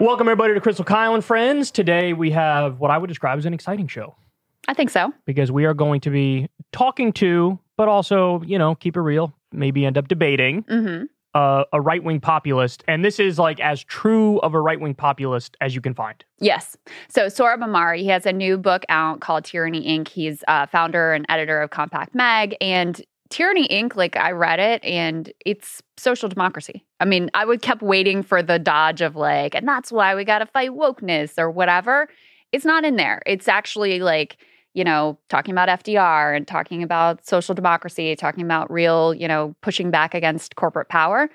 Welcome, everybody, to Krystal Kyle and Friends. Today, we have what I would describe as an exciting show I think so. because we are going to be talking to, but also, you know, keep it real, maybe end up debating hmm uh, a right wing populist. And this is like as true of a right wing populist as you can find. Yes. So Sohrab Ahmari, he has a new book out called Tyranny Inc. He's uh, founder and editor of Compact Mag. And Tyranny Inc., like I read it and it's social democracy. I mean, I would kept waiting for the dodge of like, and that's why we got to fight wokeness or whatever. It's not in there. It's actually like, you know, talking about FDR and talking about social democracy, talking about real, you know, pushing back against corporate power.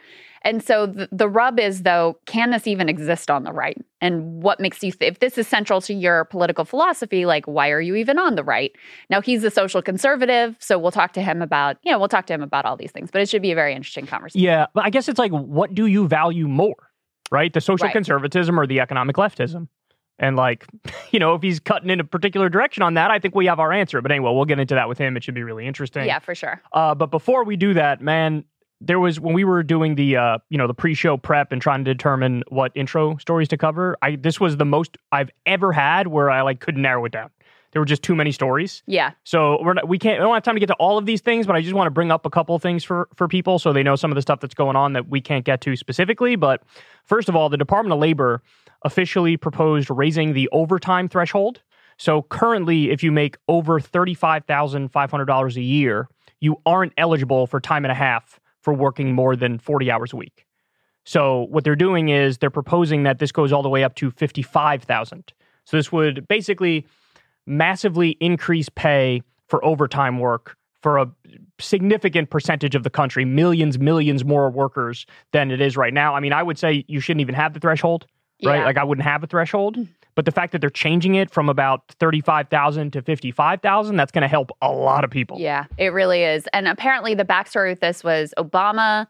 And so the, the rub is, though, can this even exist on the right? And what makes you, th- if this is central to your political philosophy, like why are you even on the right? Now he's a social conservative, so we'll talk to him about, you know, we'll talk to him about all these things. But it should be a very interesting conversation. Yeah, but I guess it's like, what do you value more, right? The social Right. conservatism or the economic leftism? And like, you know, if he's cutting in a particular direction on that, I think we have our answer. But anyway, we'll get into that with him. It should be really interesting. Yeah, for sure. Uh, but before we do that, man, there was when we were doing the uh, you know the pre-show prep and trying to determine what intro stories to cover. I this was the most I've ever had where I like couldn't narrow it down. There were just too many stories. Yeah. So we're not, we can't. We don't have time to get to all of these things, but I just want to bring up a couple of things for for people so they know some of the stuff that's going on that we can't get to specifically. But first of all, the Department of Labor officially proposed raising the overtime threshold. So currently, if you make over thirty-five thousand five hundred dollars a year, you aren't eligible for time and a half for working more than forty hours a week. So what they're doing is they're proposing that this goes all the way up to fifty-five thousand. So this would basically massively increase pay for overtime work for a significant percentage of the country, millions, millions more workers than it is right now. I mean, I would say you shouldn't even have the threshold, right? Yeah. Like I wouldn't have a threshold. Mm. But the fact that they're changing it from about 35,000 to 55,000, that's going to help a lot of people. Yeah, it really is. And apparently, the backstory with this was Obama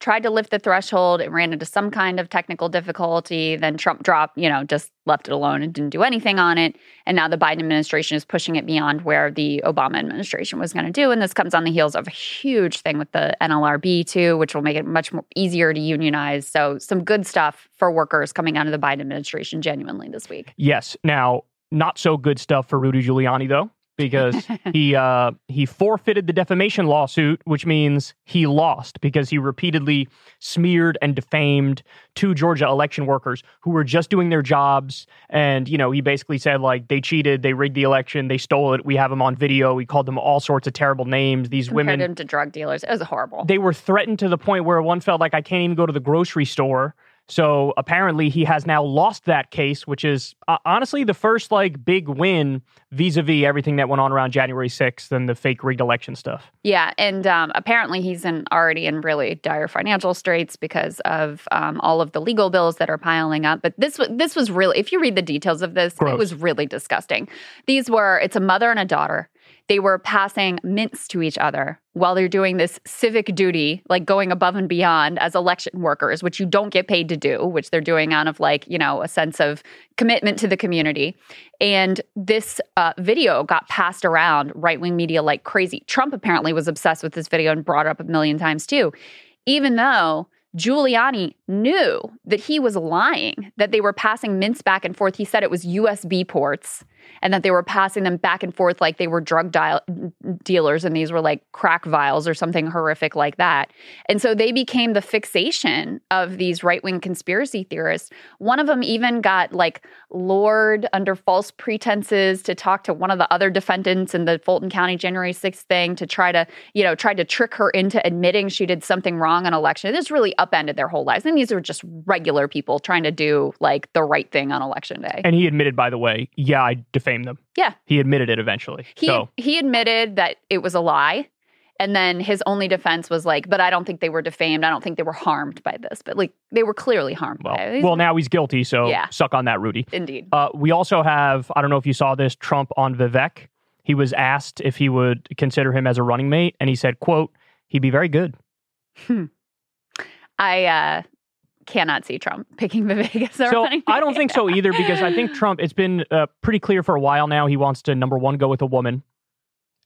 tried to lift the threshold. It ran into some kind of technical difficulty. Then Trump dropped, you know, just left it alone and didn't do anything on it. And now the Biden administration is pushing it beyond where the Obama administration was going to do. And this comes on the heels of a huge thing with the NLRB, too, which will make it much more easier to unionize. So, some good stuff for workers coming out of the Biden administration genuinely this week. Yes. Now, not so good stuff for Rudy Giuliani though, because he uh, he forfeited the defamation lawsuit, which means he lost because he repeatedly smeared and defamed two Georgia election workers who were just doing their jobs, and you know he basically said like they cheated, they rigged the election, they stole it. We have them on video. He called them all sorts of terrible names. These Compared women him to drug dealers. It was horrible. they were threatened to the point where one felt like I can't even go to the grocery store. So apparently he has now lost that case, which is uh, honestly the first like big win vis-a-vis everything that went on around January 6th and the fake rigged election stuff. Yeah, and um, apparently he's in already in really dire financial straits because of um, all of the legal bills that are piling up. But this was this was really, if you read the details of this, Gross. it was really disgusting. These were it's a mother and a daughter. They were passing mints to each other while they're doing this civic duty, like going above and beyond as election workers, which you don't get paid to do, which they're doing out of like, you know, a sense of commitment to the community. And this uh, video got passed around right wing media like crazy. Trump apparently was obsessed with this video and brought it up a million times too, even though Giuliani knew that he was lying, that they were passing mints back and forth. He said it was USB ports and that they were passing them back and forth like they were drug dial- dealers and these were like crack vials or something horrific like that. And so they became the fixation of these right wing conspiracy theorists. One of them even got like lured under false pretenses to talk to one of the other defendants in the Fulton County January 6th thing to try to, you know, try to trick her into admitting she did something wrong on election. This really upended their whole lives. And these are just regular people trying to do like the right thing on election day. And he admitted, by the way, yeah, I defamed them. Yeah. He admitted it eventually. He so he admitted that it was a lie. And then his only defense was like, but I don't think they were defamed. I don't think they were harmed by this. But like they were clearly harmed well, by it. well, now he's guilty, so Yeah. suck on that, Rudy. Indeed. Uh, we also have, I don't know if you saw this, Trump on Vivek. He was asked if he would consider him as a running mate, and he said, quote, he'd be very good. I uh cannot see Trump picking Vivek as a so running I don't think so either because I think Trump. It's been uh, pretty clear for a while now. He wants to number one go with a woman,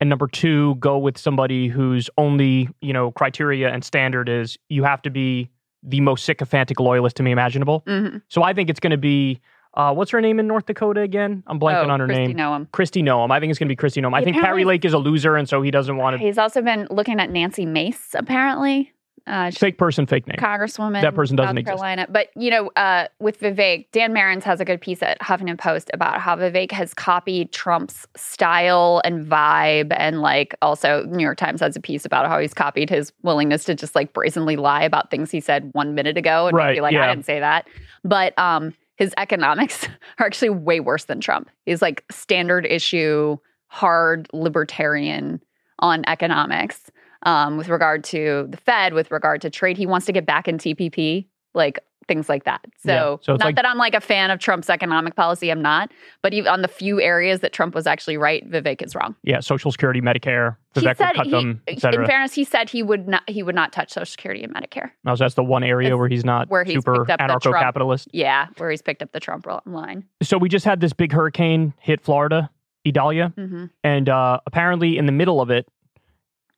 and number two go with somebody whose only you know criteria and standard is you have to be the most sycophantic loyalist to me imaginable. hmm So I think it's going to be uh, what's her name in North Dakota again? I'm blanking oh, on her name. Kristi name. Noem. Kristi Noem. I think it's going to be Kristi Noem. I He think apparently- Lake is a loser, and so he doesn't want to. He's also been looking at Nancy Mace, apparently. Uh, Fake person, fake name. Congresswoman. That person doesn't South exist. Carolina. But, you know, uh, with Vivek, Dan Marans has a good piece at Huffington Post about how Vivek has copied Trump's style and vibe. And, like, also, New York Times has a piece about how he's copied his willingness to just, like, brazenly lie about things he said one minute ago and Right, be like, yeah. I didn't say that. But, um, his economics are actually way worse than Trump. He's like standard issue, hard libertarian on economics um, with regard to the Fed, with regard to trade. He wants to get back in TPP, like things like that. So, Yeah, so not like- that I'm like a fan of Trump's economic policy, I'm not. But even on the few areas that Trump was actually right, Vivek is wrong. Yeah, Social Security, Medicare. He Vivek said would cut he, them, in fairness, he said he would not he would not touch Social Security and Medicare. No, so that's the one area It's where he's not where he's super picked up the Trump- anarcho-capitalist. Yeah, where he's picked up the Trump line. So we just had this big hurricane hit Florida, Idalia, hmm and uh, apparently in the middle of it,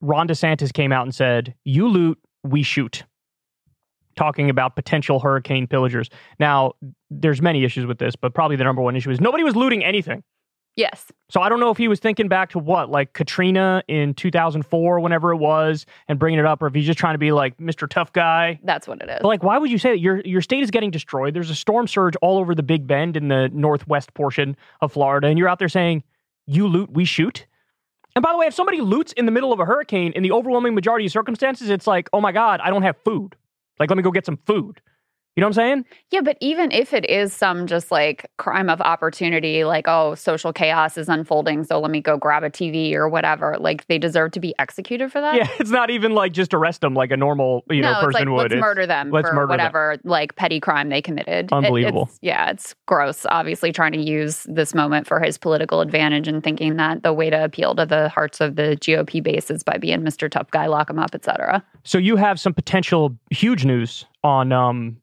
Ron DeSantis came out and said, "You loot, we shoot." Talking about potential hurricane pillagers. Now, there's many issues with this, but probably the number one issue is nobody was looting anything. Yes. So I don't know if he was thinking back to what, like Katrina in 2004, whenever it was, and bringing it up, or if he's just trying to be like Mr. Tough Guy. That's what it is. But like, why would you say that? Your your state is getting destroyed. There's a storm surge all over the Big Bend in the northwest portion of Florida, and you're out there saying, "You loot, we shoot." And by the way, if somebody loots in the middle of a hurricane, in the overwhelming majority of circumstances, it's like, "Oh my God, I don't have food. Like, let me go get some food." You know what I'm saying? Yeah, but even if it is some just like crime of opportunity, like, oh, social chaos is unfolding, so let me go grab a TV or whatever, like they deserve to be executed for that? Yeah, it's not even like just arrest them like a normal you know no, person it's like, would. let's It's- murder them let's for murder them. whatever like petty crime they committed. It- Unbelievable. it's- yeah, it's gross. Obviously, trying to use this moment for his political advantage and thinking that the way to appeal to the hearts of the GOP base is by being Mr. Tough Guy, lock him up, etc. So you have some potential huge news on um,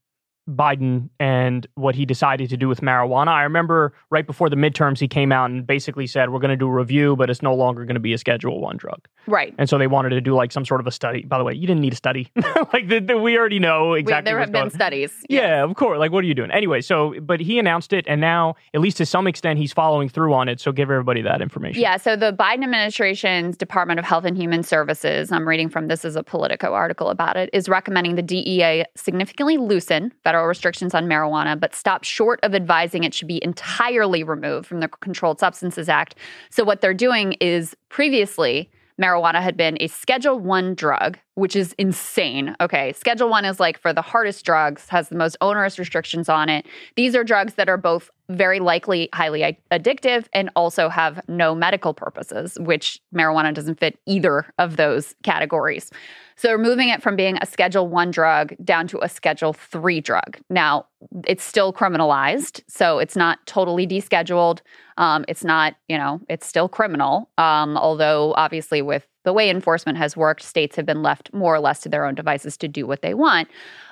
Biden and what he decided to do with marijuana. I remember right before the midterms, he came out and basically said, "We're going to do a review, but it's no longer going to be a Schedule One drug." Right. And so they wanted to do like some sort of a study. By the way, you didn't need a study. like the, the- we already know We- exactly there what's have been studies. Yeah, of course. Like, what are you doing? Anyway, so, but he announced it, and now, at least to some extent, he's following through on it. So give everybody that information. Yeah, so the Biden administration's Department of Health and Human Services, I'm reading from this is a Politico article about it, is recommending the DEA significantly loosen federal restrictions on marijuana, but stop short of advising it should be entirely removed from the Controlled Substances Act. So what they're doing is previously marijuana had been a schedule 1 drug which is insane. Okay schedule 1 is like for the hardest drugs has the most onerous restrictions on it. These are drugs that are both very likely highly addictive and also have no medical purposes which marijuana doesn't fit either of those categories. So we're moving it from being a schedule 1 drug down to a schedule 3 drug. Now it's still criminalized so it's not totally descheduled. Um, it's not, you know, it's still criminal. Um, although, obviously, with the way enforcement has worked, states have been left more or less to their own devices to do what they want.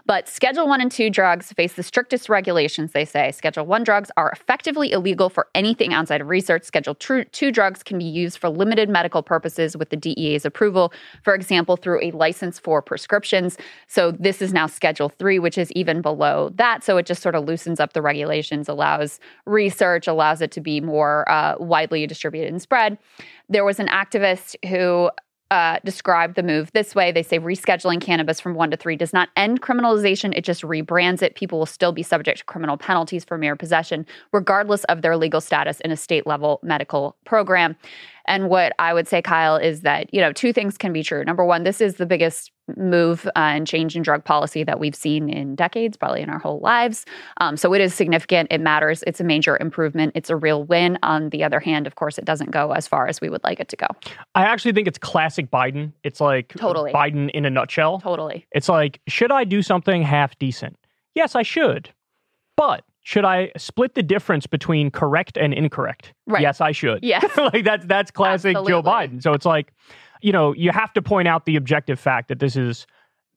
But Schedule 1 and 2 drugs face the strictest regulations, they say. Schedule 1 drugs are effectively illegal for anything outside of research. Schedule 2 drugs can be used for limited medical purposes with the DEA's approval, for example, through a license for prescriptions. So this is now Schedule 3, which is even below that. So it just sort of loosens up the regulations, allows research, allows it to be more uh, widely distributed and spread. There was an activist who uh, described the move this way. They say rescheduling cannabis from one to three does not end criminalization, it just rebrands it. People will still be subject to criminal penalties for mere possession, regardless of their legal status in a state level medical program. And what I would say, Kyle, is that, you know, two things can be true. Number one, this is the biggest move uh, and change in drug policy that we've seen in decades, probably in our whole lives. Um, so it is significant. It matters. It's a major improvement. It's a real win. On the other hand, of course, it doesn't go as far as we would like it to go. I actually think it's classic Biden. It's like Totally. Biden in a nutshell. Totally. It's like, should I do something half decent? Yes, I should. But should I split the difference between correct and incorrect? Right. Yes, I should. Yes. like that's that's classic Joe Biden. So it's like, you know, you have to point out the objective fact that this is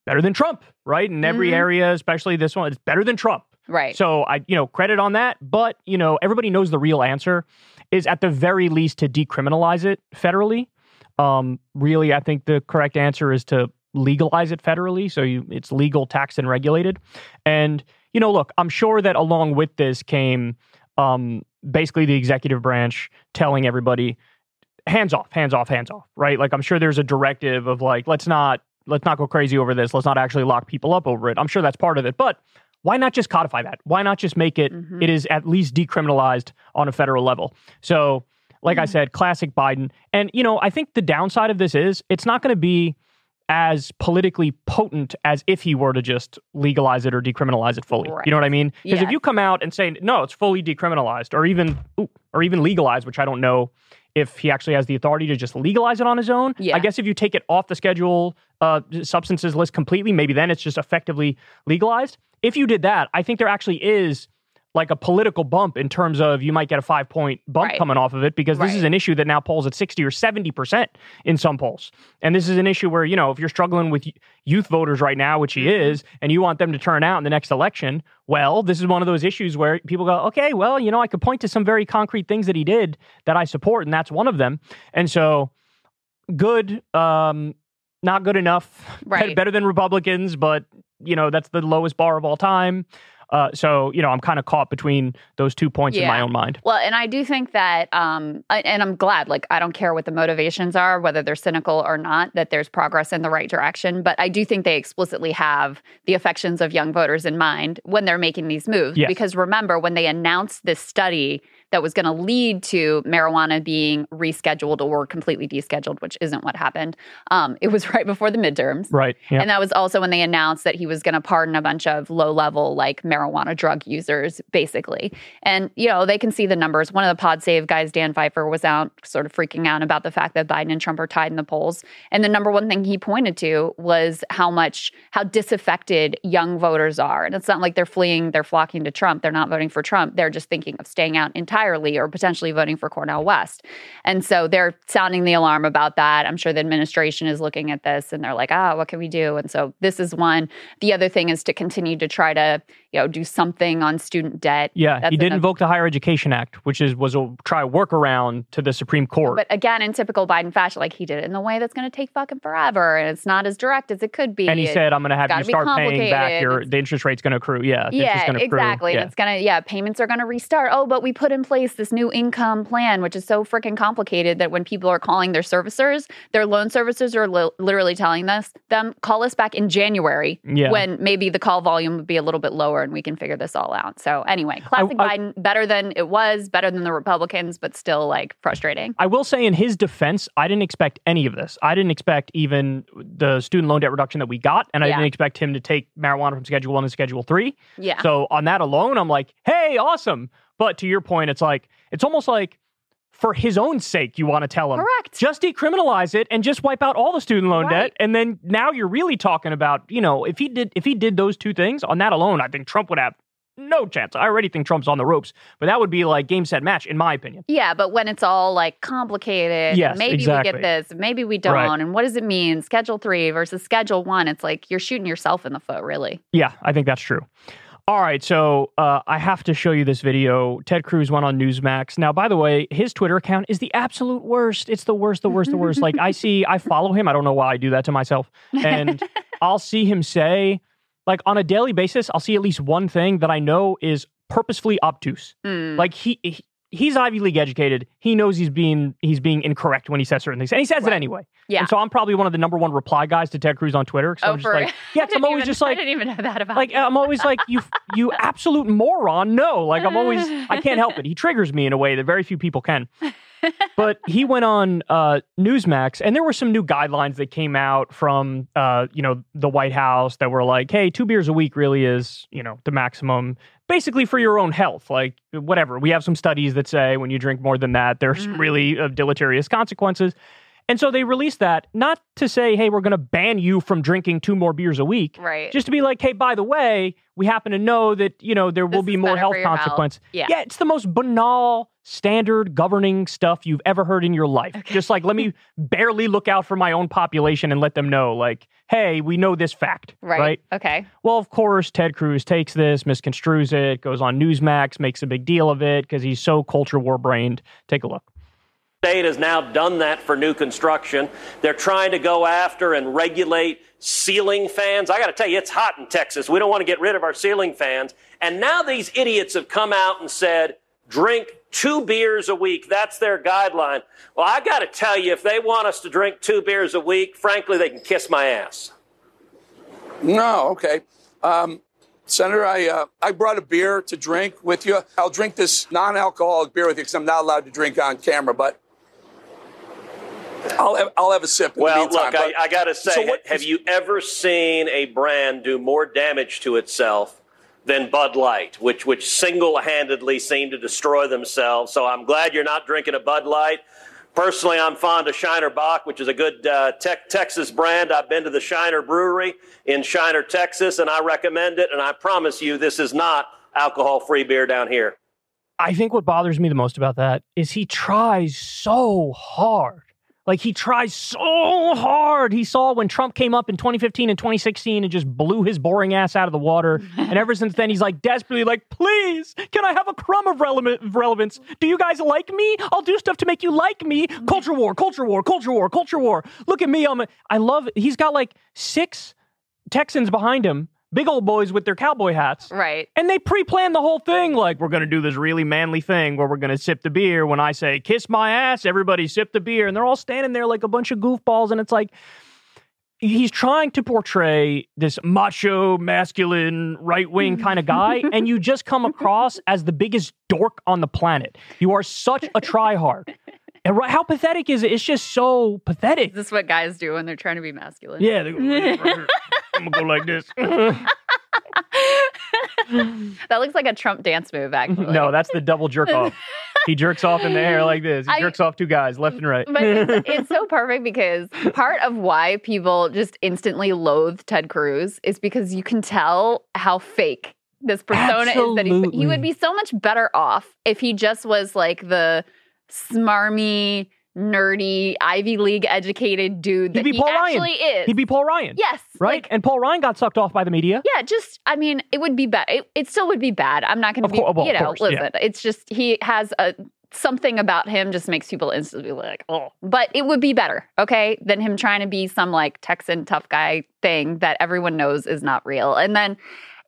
better than Trump, right? In every Mhm. area, especially this one, it's better than Trump. Right. So I, you know, credit on that. But you know, everybody knows the real answer is at the very least to decriminalize it federally. Um, really, I think the correct answer is to legalize it federally, so you, it's legal, taxed, and regulated. And you know, look, I'm sure that along with this came um, basically the executive branch telling everybody hands off, hands off, hands off, right? Like I'm sure there's a directive of like let's not let's not go crazy over this. Let's not actually lock people up over it. I'm sure that's part of it, but why not just codify that? Why not just make it Mhm. it is at least decriminalized on a federal level? So, like I Mhm. said, classic Biden. And you know, I think the downside of this is it's not going to be as politically potent as if he were to just legalize it or decriminalize it fully. Right. You know what I mean? Because if you come out and say no, it's fully decriminalized, or even ooh, or even legalized, which I don't know if he actually has the authority to just legalize it on his own. Yeah. I guess if you take it off the schedule uh, substances list completely, maybe then it's just effectively legalized. If you did that, I think there actually is like a political bump in terms of you might get a five point bump Right. coming off of it because this is an issue that now polls at 60 or 70% in some polls. And this is an issue where, you know, if you're struggling with youth voters right now, which he Mhm. is, and you want them to turn out in the next election, well, this is one of those issues where people go, okay, well, you know, I could point to some very concrete things that he did that I support, and that's one of them. And so, good, um, not good enough, Right. better than Republicans, but, you know, that's the lowest bar of all time. Uh, so, you know, I'm kind of caught between those two points in my own mind. Well, and I do think that, um, I- and I'm glad, like, I don't care what the motivations are, whether they're cynical or not, that there's progress in the right direction. But I do think they explicitly have the affections of young voters in mind when they're making these moves. Yes. Because remember, when they announced this study that was going to lead to marijuana being rescheduled or completely descheduled, which isn't what happened, um, it was right before the midterms. Right. Yeah. And that was also when they announced that he was going to pardon a bunch of low level, like marijuana drug users, basically. And, you know, they can see the numbers. One of the Pod Save guys, Dan Pfeiffer, was out sort of freaking out about the fact that Biden and Trump are tied in the polls. And the number one thing he pointed to was how much, how disaffected young voters are. And it's not like they're fleeing, they're flocking to Trump. They're not voting for Trump. They're just thinking of staying out entirely or potentially voting for Cornel West. And so they're sounding the alarm about that. I'm sure the administration is looking at this and they're like, ah, what can we do? And so this is one. The other thing is to continue to try to, you know, do something on student debt. Yeah, That's he did another- invoke the Higher Education Act, which is was a try workaround to the Supreme Court. But again, in typical Biden fashion, like he did it in the way that's going to take fucking forever, and it's not as direct as it could be. and he It- said, "I'm going to have you start paying back your the interest rate's going to accrue." Yeah, yeah, exactly. Yeah. And it's gonna, yeah, payments are gonna restart. Oh, but we put in place this new income plan, which is so freaking complicated that when people are calling their servicers, their loan servicers are li- literally telling us them call us back in January Yeah. when maybe the call volume would be a little bit lower and we can figure this all out. So anyway, classic I- Biden, better than it was, better than the Republicans, but still like frustrating. I will say, in his defense, I didn't expect any of this. I didn't expect even the student loan debt reduction that we got, and I Yeah. didn't expect him to take marijuana from Schedule One to Schedule Three. Yeah. So on that alone, I'm like, "Hey, awesome!" But to your point, it's like it's almost like for his own sake, you want to tell him Correct. just decriminalize it and just wipe out all the student loan Right. debt and then now you're really talking about you know if he did if he did those two things on that alone i think trump would have no chance i already think trump's on the ropes but that would be like game set match in my opinion Yeah, but when it's all like complicated, Yes, maybe we get this, maybe we don't, Right. and what does it mean? Schedule three versus schedule one. It's like you're shooting yourself in the foot, really. yeah i think that's true all right so uh, i have to show you this video. Ted cruz went on newsmax. Now by the way his twitter account is the absolute worst. It's the worst the worst the worst. Like i see i follow him. I don't know why i do that to myself. And I'll see him say, like on a daily basis, I'll see at least one thing that I know is purposefully obtuse. Hmm. Like he, he he's Ivy League educated. He knows he's being he's being incorrect when he says certain things, and he says Right. it anyway. Yeah. And so I'm probably one of the number one reply guys to Ted Cruz on Twitter. Oh, I'm just for like, yeah, I'm always even- just like I didn't even know that about Like you. I'm always like you, you absolute moron. No, like I'm always I can't help it. He triggers me in a way that very few people can. But he went on uh, Newsmax, and there were some new guidelines that came out from uh, you know the White House that were like, hey, two beers a week really is you know the maximum, basically for your own health. Like whatever. We have some studies that say when you drink more than that, there's Mhm. really uh, deleterious consequences. And so they released that not to say, hey, we're going to ban you from drinking two more beers a week, right. just to be like, hey, by the way, we happen to know that you know there will be more health your health. Yeah. yeah, it's the most banal, standard governing stuff you've ever heard in your life. Okay. Just like let me barely look out for my own population and let them know, like, hey, we know this fact, right. right? Okay. Well, of course, Ted Cruz takes this, misconstrues it, goes on Newsmax, makes a big deal of it because he's so culture war brained. Take a look. state has now done that for new construction. They're trying to go after and regulate ceiling fans. I got to tell you, it's hot in Texas. We don't want to get rid of our ceiling fans. And now these idiots have come out and said, drink two beers a week. That's their guideline. Well, I got to tell you, if they want us to drink two beers a week, frankly, they can kiss my ass. No, okay. Um, Senator, I uh, I brought a beer to drink with you. I'll drink this non-alcoholic beer with you because I'm not allowed to drink on camera, but I'll have, I'll have a sip. In well, the meantime, look, I, I got to say, So what- have you ever seen a brand do more damage to itself than Bud Light, which which single-handedly seemed to destroy themselves? So I'm glad you're not drinking a Bud Light. Personally, I'm fond of Shiner Bock, which is a good uh, Texas brand. I've been to the Shiner Brewery in Shiner, Texas, and I recommend it. And I promise you, this is not alcohol-free beer down here. I think what bothers me the most about that is he tries so hard. Like he tries so hard. He saw when Trump came up in 2015 and 2016 and just blew his boring ass out of the water. and ever since then, he's like desperately like, please, can I have a crumb of relevant relevance? Do you guys like me? I'll do stuff to make you like me. Culture war, culture war, culture war, culture war. Look at me. I'm. A, I love. He's got like six Texans behind him, big old boys with their cowboy hats. Right. And they pre plan the whole thing like we're going to do this really manly thing where we're going to sip the beer. When I say kiss my ass, everybody sip the beer and they're all standing there like a bunch of goofballs and it's like he's trying to portray this macho, masculine, right-wing mm. kind of guy and you just come across as the biggest dork on the planet. You are such a tryhard. And right, how pathetic is it? It's just so pathetic. Is this what guys do when they're trying to be masculine? Yeah, they I'm gonna go like this. That looks like a Trump dance move, actually. no, that's the double jerk off. He jerks off in the air like this. He I- jerks off two guys, left and right. But it's, it's so perfect because part of why people just instantly loathe Ted Cruz is because you can tell how fake this persona is that he's, he would be so much better off if he just was like the smarmy, nerdy, Ivy League educated dude that would be he Paul Ryan. actually is. He'd be Paul Ryan. yes, Right? like- and Paul Ryan got sucked off by the media. yeah, just I mean, it would be bad. It, it still would be bad. I'm not going to be, well, you know, course, yeah. listen. It's just he has a something about him just makes people instantly like, oh. But it would be better, okay, than him trying to be some like Texan tough guy thing that everyone knows is not real. And then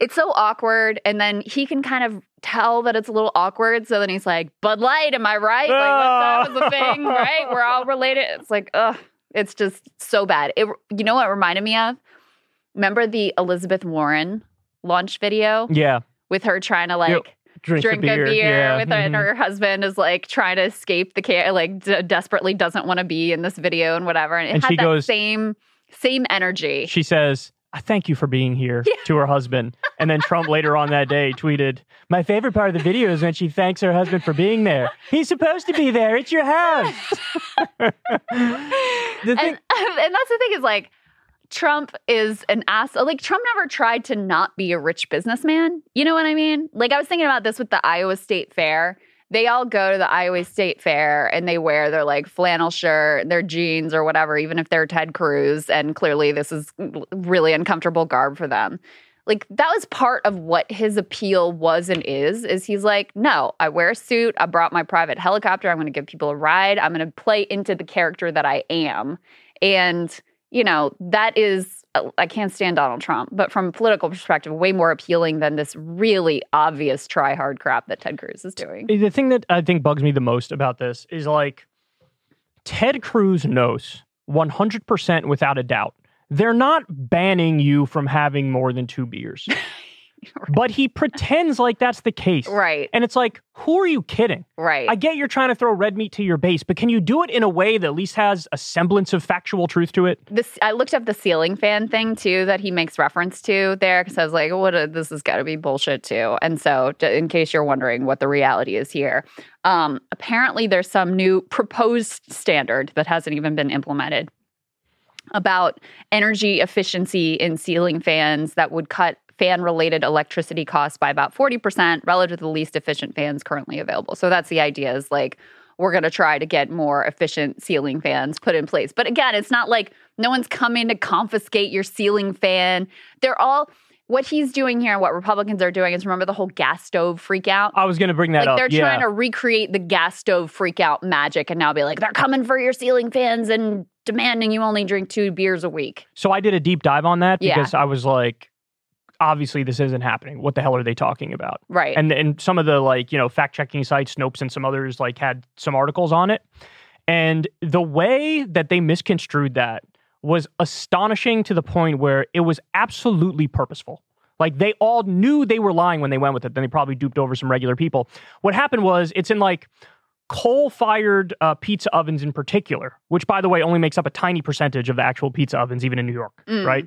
it's so awkward, and then he can kind of tell that it's a little awkward. So then he's like, Bud Light, am I right? Like, what's up is a thing, right? We're all related. It's like, ugh, it's just so bad. It, you know what it reminded me of? Remember the Elizabeth Warren launch video Yeah. with her trying to like Drink, drink the beer. a beer yeah. with her, and mhm. her husband is like trying to escape the care, like d- desperately doesn't want to be in this video and whatever. And it And had she that goes- same same energy. She says, I thank you for being here Yeah. to her husband. And then Trump later on that day tweeted, My favorite part of the video is when she thanks her husband for being there. He's supposed to be there. It's your house. the thing, and, and that's the thing is like Trump is an ass. Like Trump never tried to not be a rich businessman. You know what I mean? Like I was thinking about this with the Iowa State Fair. They all go to the Iowa State Fair and they wear their like flannel shirt, their jeans or whatever, even if they're Ted Cruz. And clearly, this is really uncomfortable garb for them. Like that was part of what his appeal was and is. Is he's like, no, I wear a suit. I brought my private helicopter. I'm going to give people a ride. I'm going to play into the character that I am. And, you know, that is, uh, I can't stand Donald Trump, but from a political perspective, way more appealing than this really obvious try hard crap that Ted Cruz is doing. the thing that I think bugs me the most about this is like Ted Cruz knows 100% without a doubt. They're not banning you from having more than two beers. But he pretends like that's the case. Right, And it's like, who are you kidding? right. I get you're trying to throw red meat to your base, but can you do it in a way that at least has a semblance of factual truth to it? this I looked up the ceiling fan thing too that he makes reference to there because I was like, what? A, this has got to be bullshit too. And so, in case you're wondering what the reality is here, um, apparently there's some new proposed standard that hasn't even been implemented about energy efficiency in ceiling fans that would cut fan related electricity costs by about 40% relative to the least efficient fans currently available. So that's the idea is like we're going to try to get more efficient ceiling fans put in place. But again, it's not like no one's coming to confiscate your ceiling fan. They're all what he's doing here and what Republicans are doing is remember the whole gas stove freak out? I was going to bring that like up. they're yeah. trying to recreate the gas stove freak out magic and now be like, they're coming for your ceiling fans and demanding you only drink two beers a week. So I did a deep dive on that Yeah. because I was like, obviously this isn't happening. What the hell are they talking about? Right. And and some of the like you know fact checking sites, Snopes, and some others like had some articles on it, and the way that they misconstrued that was astonishing to the point where it was absolutely purposeful. Like they all knew they were lying when they went with it. Then they probably duped over some regular people. What happened was it's in like coal fired uh, pizza ovens in particular, which by the way only makes up a tiny percentage of the actual pizza ovens, even in New York, Mm. right?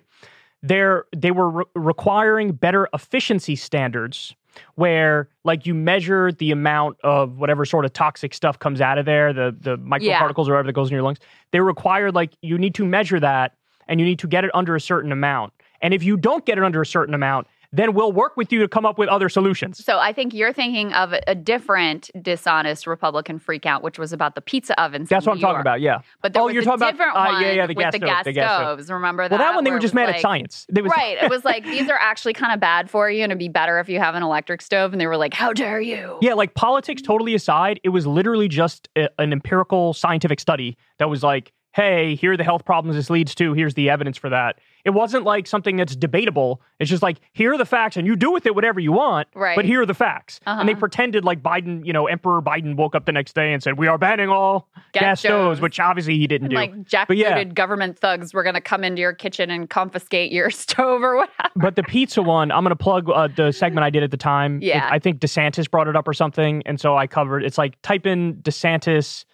They're, they were re- requiring better efficiency standards where like you measure the amount of whatever sort of toxic stuff comes out of there, the, the microparticles or whatever that goes in your lungs. They required like you need to measure that and you need to get it under a certain amount. And if you don't get it under a certain amount, then we'll work with you to come up with other solutions. So I think you're thinking of a- different dishonest Republican freakout, which was about the pizza ovens. That's what I'm New talking York. about. Yeah. But there Oh, you're a talking about- different uh, yeah, yeah, the with gas the stove, gas the gas stove. stoves. Remember that? Well, that one they were just mad like- at science. They was, Right. It was like these are actually kind of bad for you, and it'd be better if you have an electric stove. And they were like, "How dare you?" Yeah, like politics totally aside, it was literally just a, an empirical scientific study that was like, hey, here are the health problems this leads to. Here's the evidence for that. It wasn't like something that's debatable. It's just like, here are the facts, and you do with it whatever you want. Right. But here are the facts. And they Uh-huh. pretended like Biden, you know, Emperor Biden woke up the next day and said, we are banning all Gas gas, stoves, which obviously he didn't And do. like jackbooted yeah. government thugs were going to come into your kitchen and confiscate your stove or whatever. But the pizza one, I'm going to plug uh, the segment I did at the time. It- Yeah. I think DeSantis brought it up or something. And so I covered it's like type in DeSantis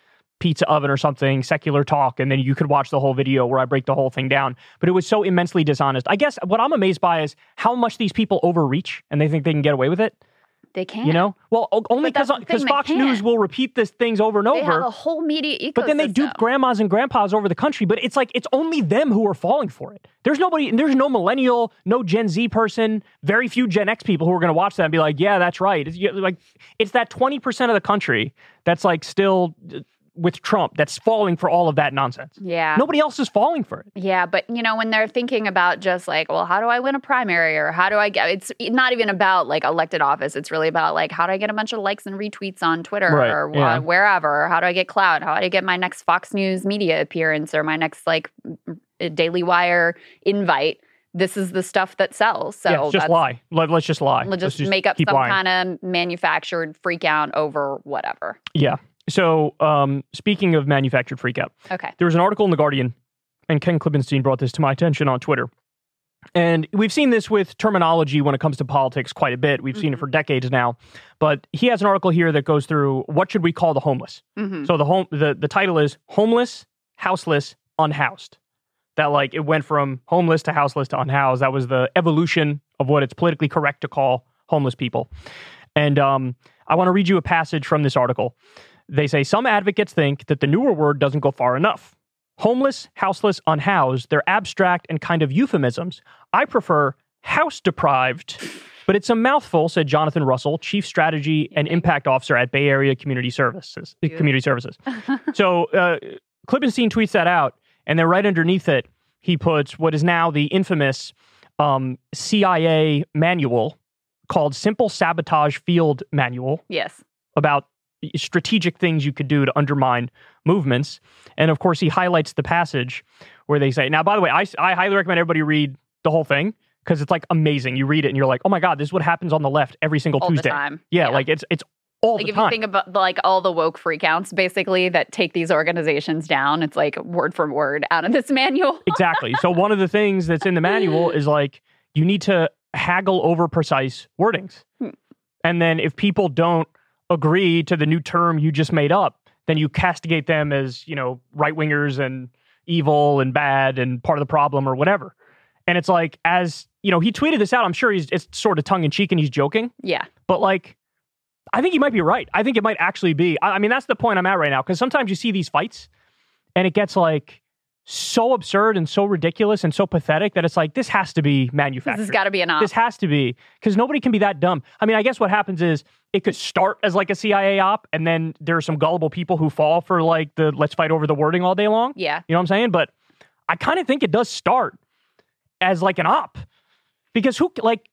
pizza oven or something, secular talk, and then you could watch the whole video where I break the whole thing down. But it was so immensely dishonest. I guess what I'm amazed by is how much these people overreach and they think they can get away with it. They can't. You know? Well, only because Fox News can't. will repeat this things over and they over. have a whole media ecosystem. But then they dupe grandmas and grandpas over the country. But it's like it's only them who are falling for it. There's nobody. There's no millennial, no Gen Z person, very few Gen X people who are going to watch that and be like, "Yeah, that's right." It's like it's that twenty percent of the country that's like still with Trump that's falling for all of that nonsense. Yeah. Nobody else is falling for it. Yeah, but you know, when they're thinking about just like, well, how do I win a primary or how do I get it's not even about like elected office. It's really about like how do I get a bunch of likes and retweets on Twitter Right, or yeah. wherever? How do I get clout? How do I get my next Fox News media appearance or my next like Daily Wire invite? This is the stuff that sells. So yeah, just lie. Let, us just lie. Let's Let's just, make up some kind of manufactured freak out over whatever. Yeah. So, um, speaking of manufactured freakout, Okay. there was an article in The Guardian, and Ken Klippenstein brought this to my attention on Twitter. And we've seen this with terminology when it comes to politics quite a bit. We've seen it Mhm. for decades now. But he has an article here that goes through what should we call the homeless. hmm So the home the, the title is homeless, houseless, unhoused. That like it went from homeless to houseless to unhoused. That was the evolution of what it's politically correct to call homeless people. And um, I want to read you a passage from this article. They say some advocates think that the newer word doesn't go far enough. Homeless, houseless, unhoused, they're abstract and kind of euphemisms. I prefer house deprived, but it's a mouthful, said Jonathan Russell, Chief Strategy and Impact Officer at Bay Area Community Services. Community Services. so uh, Klippenstein tweets that out, and then right underneath it, he puts what is now the infamous um, CIA manual called Simple Sabotage Field Manual Yes. about strategic things you could do to undermine movements. And of course, he highlights the passage where they say, now, by the way, I, I highly recommend everybody read the whole thing because it's like amazing. You read it and you're like, oh my God, this is what happens on the left every single All Tuesday. the time. Yeah, like it's it's all like the if time. you think about like all the woke freakouts basically that take these organizations down it's like word for word out of this manual exactly. So one of the things that's in the manual is like you need to haggle over precise wordings. Hmm. And then if people don't agree to the new term you just made up, then you castigate them as, you know, right wingers and evil and bad and part of the problem or whatever. And it's like as, you know, he tweeted this out, I'm sure he's it's sort of tongue in cheek and he's joking, yeah but like I think he might be right. I think it might actually be. I, I mean, that's the point I'm at right now because sometimes you see these fights and it gets like so absurd and so ridiculous and so pathetic that it's like this has to be manufactured. this has got to be an op This has to be because nobody can be that dumb. I mean, I guess what happens is it could start as like a CIA op, and then there are some gullible people who fall for like the let's fight over the wording all day long. yeah You know what I'm saying? But I kind of think it does start as like an op. because who like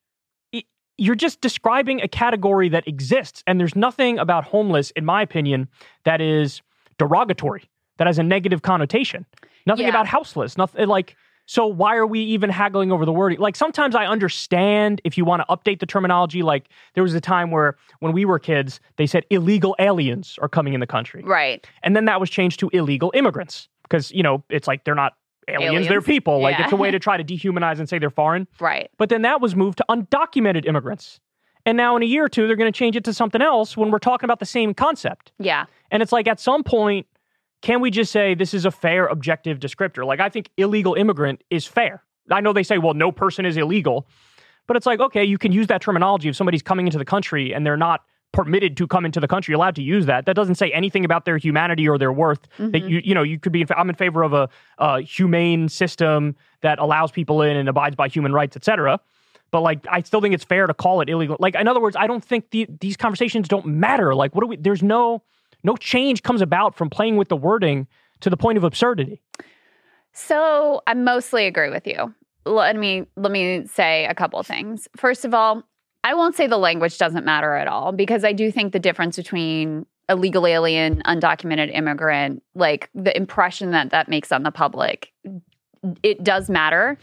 y- you're just describing a category that exists and there's nothing about homeless in my opinion that is derogatory that has a negative connotation nothing Yeah. about houseless nothing eh, like so why are we even haggling over the wording like sometimes i understand if you want to update the terminology like there was a time where when we were kids they said illegal aliens are coming in the country Right. and then that was changed to illegal immigrants because you know it's like they're not aliens, they're Aliens. people like it's a way to try to dehumanize and say they're foreign Right. but then that was moved to undocumented immigrants. And now in a year or two, they're going to change it to something else when we're talking about the same concept. Yeah. And it's like at some point, can we just say this is a fair, objective descriptor? Like I think illegal immigrant is fair. I know they say, well, no person is illegal. But it's like, okay, you can use that terminology if somebody's coming into the country and they're not permitted to come into the country, you're allowed to use that. That doesn't say anything about their humanity or their worth. That mm-hmm. you, you know, you could be. In, fa- I'm in favor of a, a humane system that allows people in and abides by human rights, etc. But like, I still think it's fair to call it illegal. Like, in other words, I don't think the, these conversations don't matter. Like, what do we? There's no no change comes about from playing with the wording to the point of absurdity. So I mostly agree with you. Let me let me say a couple things. First of all, I won't say the language doesn't matter at all because I do think the difference between illegal alien, undocumented immigrant, like the impression that that makes on the public, it does matter.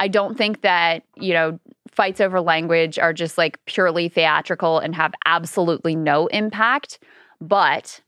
I don't think that, you know, fights over language are just like purely theatrical and have absolutely no impact, but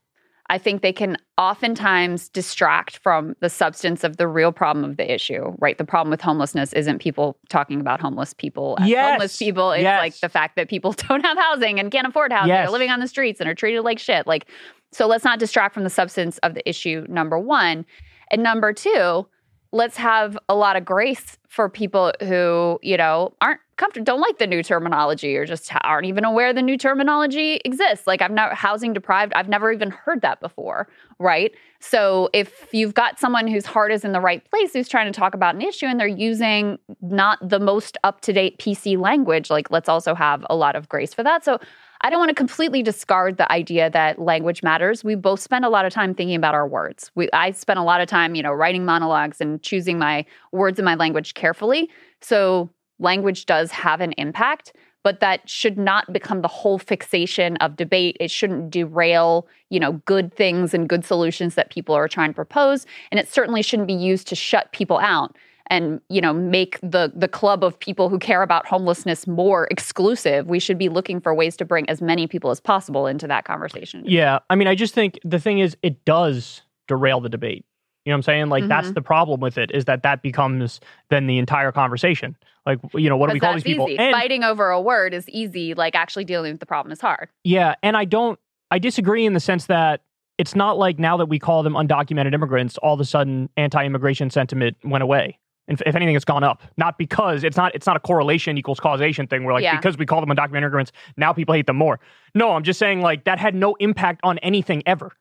I think they can oftentimes distract from the substance of the real problem of the issue, right? The problem with homelessness isn't people talking about homeless people Yes. homeless people. It's Yes. like the fact that people don't have housing and can't afford housing, Yes. are living on the streets and are treated like shit. Like, so let's not distract from the substance of the issue, number one. And number two, let's have a lot of grace for people who, you know, aren't comfortable, don't like the new terminology or just aren't even aware the new terminology exists. Like I've not housing deprived, I've never even heard that before, right? So if you've got someone whose heart is in the right place who's trying to talk about an issue and they're using not the most up-to-date PC language, like let's also have a lot of grace for that. So I don't want to completely discard the idea that language matters. We both spend a lot of time thinking about our words. We, I spend a lot of time, you know, writing monologues and choosing my words and my language carefully. So language does have an impact, but that should not become the whole fixation of debate. It shouldn't derail, you know, good things and good solutions that people are trying to propose, and it certainly shouldn't be used to shut people out and you know make the the club of people who care about homelessness more exclusive we should be looking for ways to bring as many people as possible into that conversation Yeah. I mean, I just think the thing is, it does derail the debate. You know what I'm saying? Like, that's Mhm. the problem with it is that that becomes then the entire conversation. Like, you know, what do we call these people? easy. And fighting over a word is easy like actually dealing with the problem is hard yeah, and I don't, I disagree in the sense that it's not like now that we call them undocumented immigrants, all of a sudden anti-immigration sentiment went away. If, if anything, it's gone up. Not because it's not it's not a correlation equals causation thing. We're like Yeah. because we call them undocumented immigrants, now people hate them more. No, I'm just saying like that had no impact on anything ever.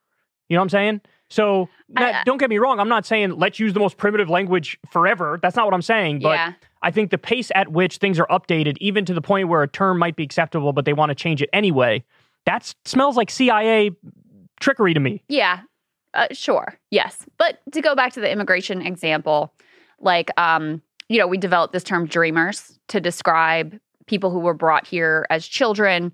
You know what I'm saying? So I- don't get me wrong. I'm not saying let's use the most primitive language forever. That's not what I'm saying. But yeah I think the pace at which things are updated, even to the point where a term might be acceptable, but they want to change it anyway, that smells like CIA trickery to me. Yeah, uh, sure. Yes. But to go back to the immigration example, like, um, you know, we developed this term dreamers to describe people who were brought here as children.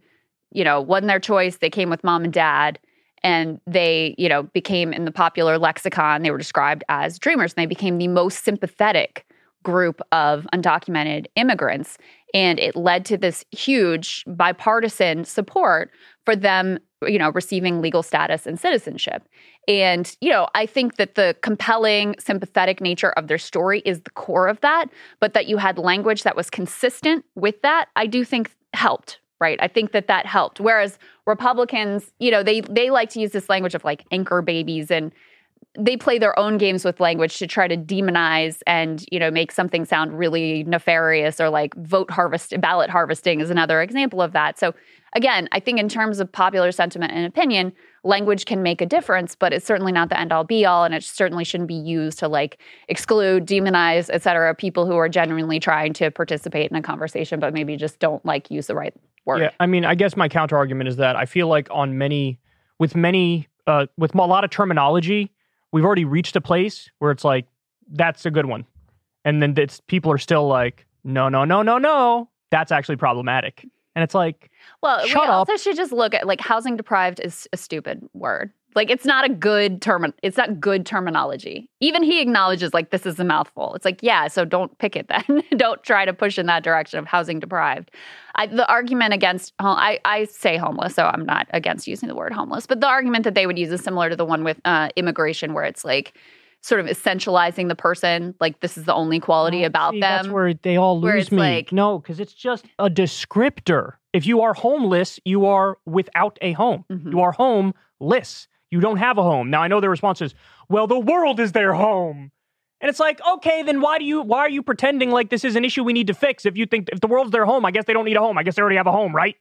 You know, wasn't their choice. They came with mom and dad. And they, you know, became in the popular lexicon, they were described as dreamers. And they became the most sympathetic group of undocumented immigrants. And it led to this huge bipartisan support for them, you know, receiving legal status and citizenship. And, you know, I think that the compelling, sympathetic nature of their story is the core of that, but that you had language that was consistent with that, I do think helped. Right. I think that that helped. Whereas Republicans, you know, they they like to use this language of like anchor babies and they play their own games with language to try to demonize and you know make something sound really nefarious or like vote harvest ballot harvesting is another example of that so again i think in terms of popular sentiment and opinion language can make a difference but it's certainly not the end all be all and it certainly shouldn't be used to like exclude demonize et cetera people who are genuinely trying to participate in a conversation but maybe just don't like use the right word Yeah, I mean, I guess my counter argument is that I feel like on many, with many, uh, with a lot of terminology, we've already reached a place where it's like that's a good one, and then it's people are still like, no, no, no, no, no, that's actually problematic. And it's like, Well, Shut we up. also should just look at like housing deprived is a stupid word. Like it's not a good term. It's not good terminology. Even he acknowledges like this is a mouthful. It's like yeah, so don't pick it then. don't try to push in that direction of housing deprived. I, the argument against I I say homeless, so I'm not against using the word homeless. But the argument that they would use is similar to the one with uh, immigration, where it's like sort of essentializing the person. Like this is the only quality about Oh, See, them. That's where they all lose me. like- no, because it's just a descriptor. If you are homeless, you are without a home. Mhm. You are homeless. You don't have a home. Now I know their response is, "Well, the world is their home." And it's like, okay, then why do you why are you pretending like this is an issue we need to fix? If you think if the world's their home, I guess they don't need a home. I guess they already have a home, right?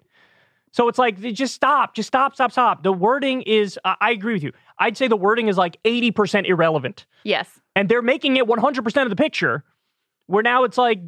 So it's like just stop, just stop, stop, stop. The wording is I I agree with you. I'd say the wording is like 80% irrelevant. Yes. and they're making it 100% of the picture where now it's like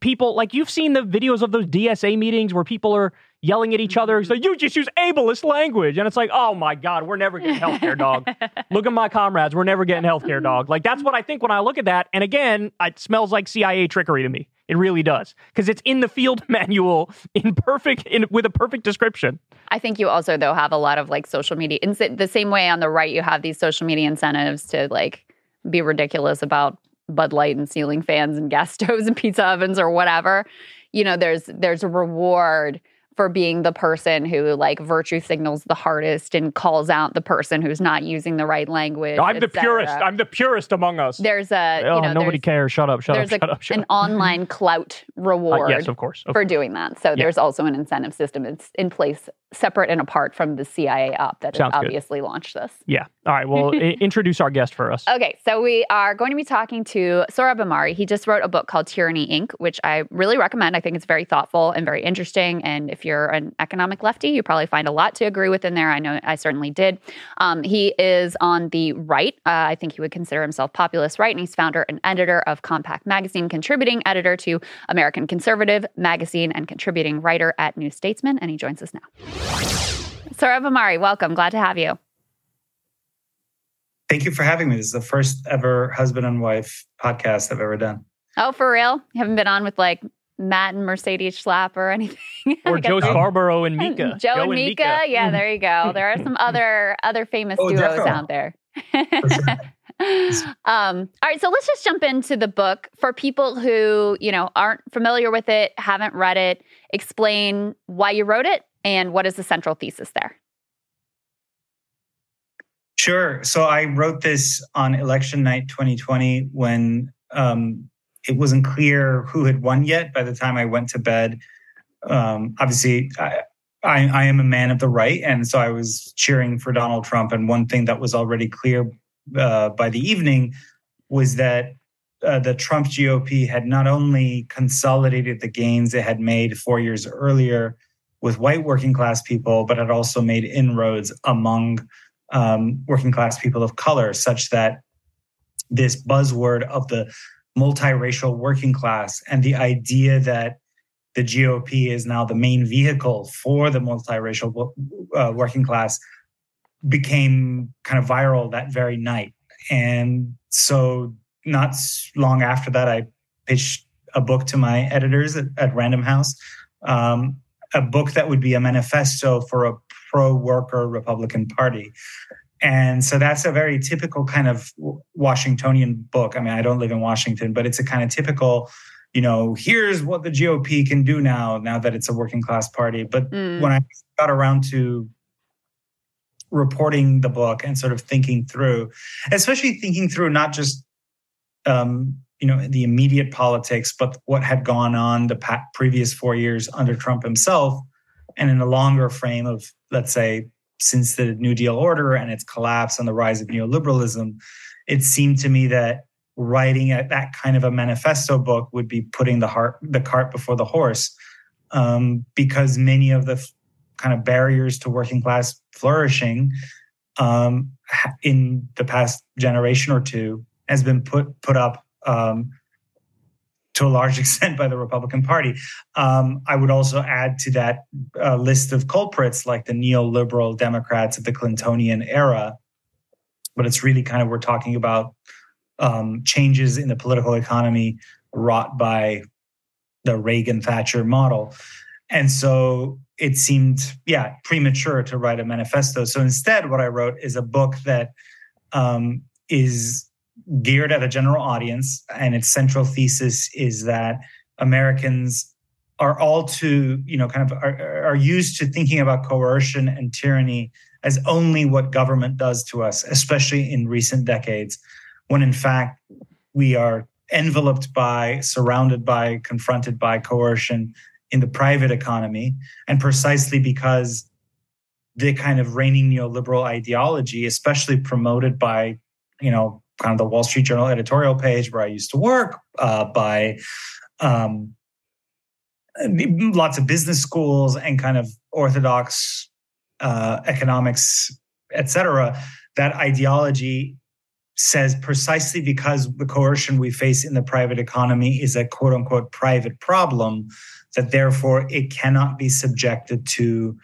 people like you've seen the videos of those DSA meetings where people are yelling at each other. Mm-hmm. So you just use ableist language and it's like oh my god we're never getting healthcare dog. Look at my comrades we're never getting healthcare dog. Like that's what I think when I look at that. And again it smells like CIA trickery to me it really does because it's in the field manual in perfect in with a perfect description I think you also though have a lot of like social media in the same way on the right you have these social media incentives to like be ridiculous about Bud Light and ceiling fans and gas stoves and pizza ovens or whatever. You know, there's there's a reward for being the person who like virtue signals the hardest and calls out the person who's not using the right language. I'm the et purest I'm the purest among us There's a oh you know nobody cares shut up shut up there's a, shut up shut an up online clout Uh, reward yes of course of for doing that. So there's also an incentive system that's in place separate and apart from the CIA op that has Sounds good. obviously launched this. Yeah. All right. Well, I- introduce our guest for us. Okay, so we are going to be talking to Sohrab Ahmari. He just wrote a book called Tyranny Inc., which I really recommend. I think it's very thoughtful and very interesting. And if you're an economic lefty, you probably find a lot to agree with in there. I know I certainly did. Um, he is on the right. Uh, I think he would consider himself populist right, and he's founder and editor of Compact Magazine, contributing editor to American Conservative Magazine, and contributing writer at New Statesman. And he joins us now. Sohrab Ahmari, welcome. Glad to have you. Thank you for having me. This is the first ever husband and wife podcast I've ever done. Oh, for real? You haven't been on with like Matt and Mercedes Schlapp or anything? Or Joe. Scarborough and Mika. Joe, and Mika. Yeah, there you go. There are some other other famous Oh, duos definitely. out there. Um, all right, so let's just jump into the book for people who you know aren't familiar with it, haven't read it. Explain why you wrote it and what is the central thesis there. Sure. So I wrote this on election night 2020 when um, it wasn't clear who had won yet by the time I went to bed. Um, obviously, I, I, I am a man of the right. And so I was cheering for Donald Trump. And one thing that was already clear uh, by the evening was that uh, the Trump GOP had not only consolidated the gains it had made four years earlier with white working class people, but had also made inroads among um, working class people of color, such that this buzzword of the multiracial working class and the idea that the GOP is now the main vehicle for the multiracial uh, working class became kind of viral that very night. And so, not long after that, I pitched a book to my editors at, at Random House, um, a book that would be a manifesto for a pro worker Republican Party. And so that's a very typical kind of Washingtonian book. I mean, I don't live in Washington, but it's a kind of typical, you know, here's what the GOP can do now, now that it's a working class party. But Mm. when I got around to reporting the book and sort of thinking through, especially thinking through not just um, you know the immediate politics, but what had gone on the pa- previous four years under Trump himself, and in a longer frame of let's say since the New Deal order and its collapse and the rise of neoliberalism, it seemed to me that writing a, that kind of a manifesto book would be putting the heart the cart before the horse, um, because many of the f- kind of barriers to working class flourishing um, in the past generation or two has been put put up um, to a large extent by the Republican Party. Um, I would also add to that uh, list of culprits like the neoliberal Democrats of the Clintonian era, but it's really kind of we're talking about um, changes in the political economy wrought by the Reagan Thatcher model. And so it seemed, yeah, premature to write a manifesto. So instead, what I wrote is a book that um, is geared at a general audience, and its central thesis is that Americans are all too, you know, kind of are, are used to thinking about coercion and tyranny as only what government does to us, especially in recent decades, when in fact we are enveloped by, surrounded by, confronted by coercion in the private economy. And precisely because the kind of reigning neoliberal ideology, especially promoted by, you know, kind of the Wall Street Journal editorial page where I used to work, uh, by um, lots of business schools and kind of orthodox uh, economics, et cetera, that ideology says precisely because the coercion we face in the private economy is a quote unquote private problem, that therefore it cannot be subjected to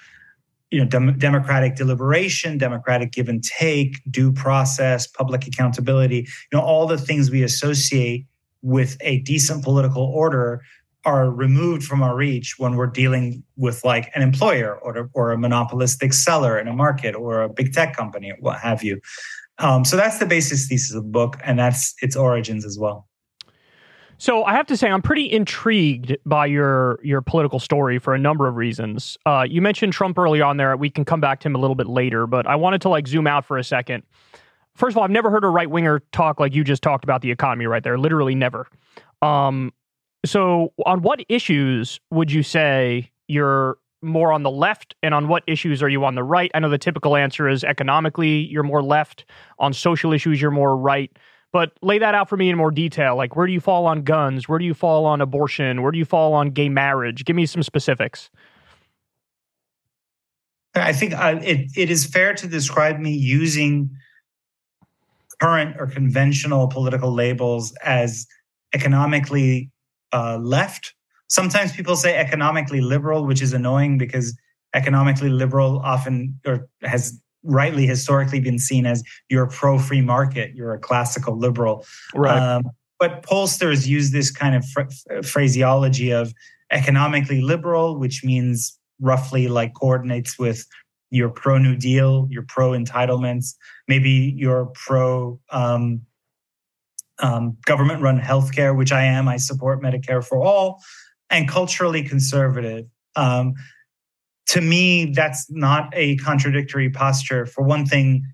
you know dem- democratic deliberation democratic give and take due process public accountability you know all the things we associate with a decent political order are removed from our reach when we're dealing with like an employer or, a, or a monopolistic seller in a market or a big tech company what have you. Um, so that's the basis thesis of the book, and that's its origins as well. So I have to say, I'm pretty intrigued by your your political story for a number of reasons. Uh, you mentioned Trump early on there. We can come back to him a little bit later, but I wanted to like zoom out for a second. First of all, I've never heard a right winger talk like you just talked about the economy right there. Literally never. Um, so, on what issues would you say you're more on the left, and on what issues are you on the right? I know the typical answer is economically, you're more left. On social issues, you're more right. But lay that out for me in more detail. Like, where do you fall on guns? Where do you fall on abortion? Where do you fall on gay marriage? Give me some specifics. I think uh, it, it is fair to describe me using current or conventional political labels as economically uh, left. Sometimes people say economically liberal, which is annoying because economically liberal often or has rightly historically been seen as you're pro free market, you're a classical liberal. Right. Um, but pollsters use this kind of fr- phraseology of economically liberal, which means roughly like coordinates with your pro New Deal, your pro entitlements, maybe your pro um, um, government run healthcare, which I am. I support Medicare for all, and culturally conservative. Um, to me, that's not a contradictory posture. For one thing,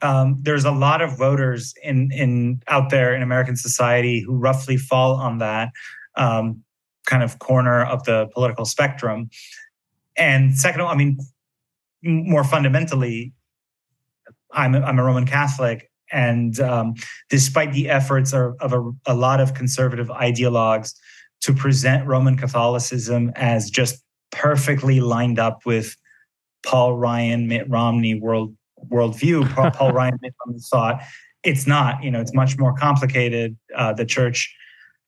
um, there's a lot of voters in in out there in American society who roughly fall on that um, kind of corner of the political spectrum. And second, I mean, more fundamentally, I'm a, I'm a Roman Catholic, and um, despite the efforts of, of a, a, lot of conservative ideologues to present Roman Catholicism as just perfectly lined up with Paul Ryan, Mitt Romney world worldview, Paul, Paul Ryan, Mitt Romney thought, it's not. You know, it's much more complicated. Uh, the church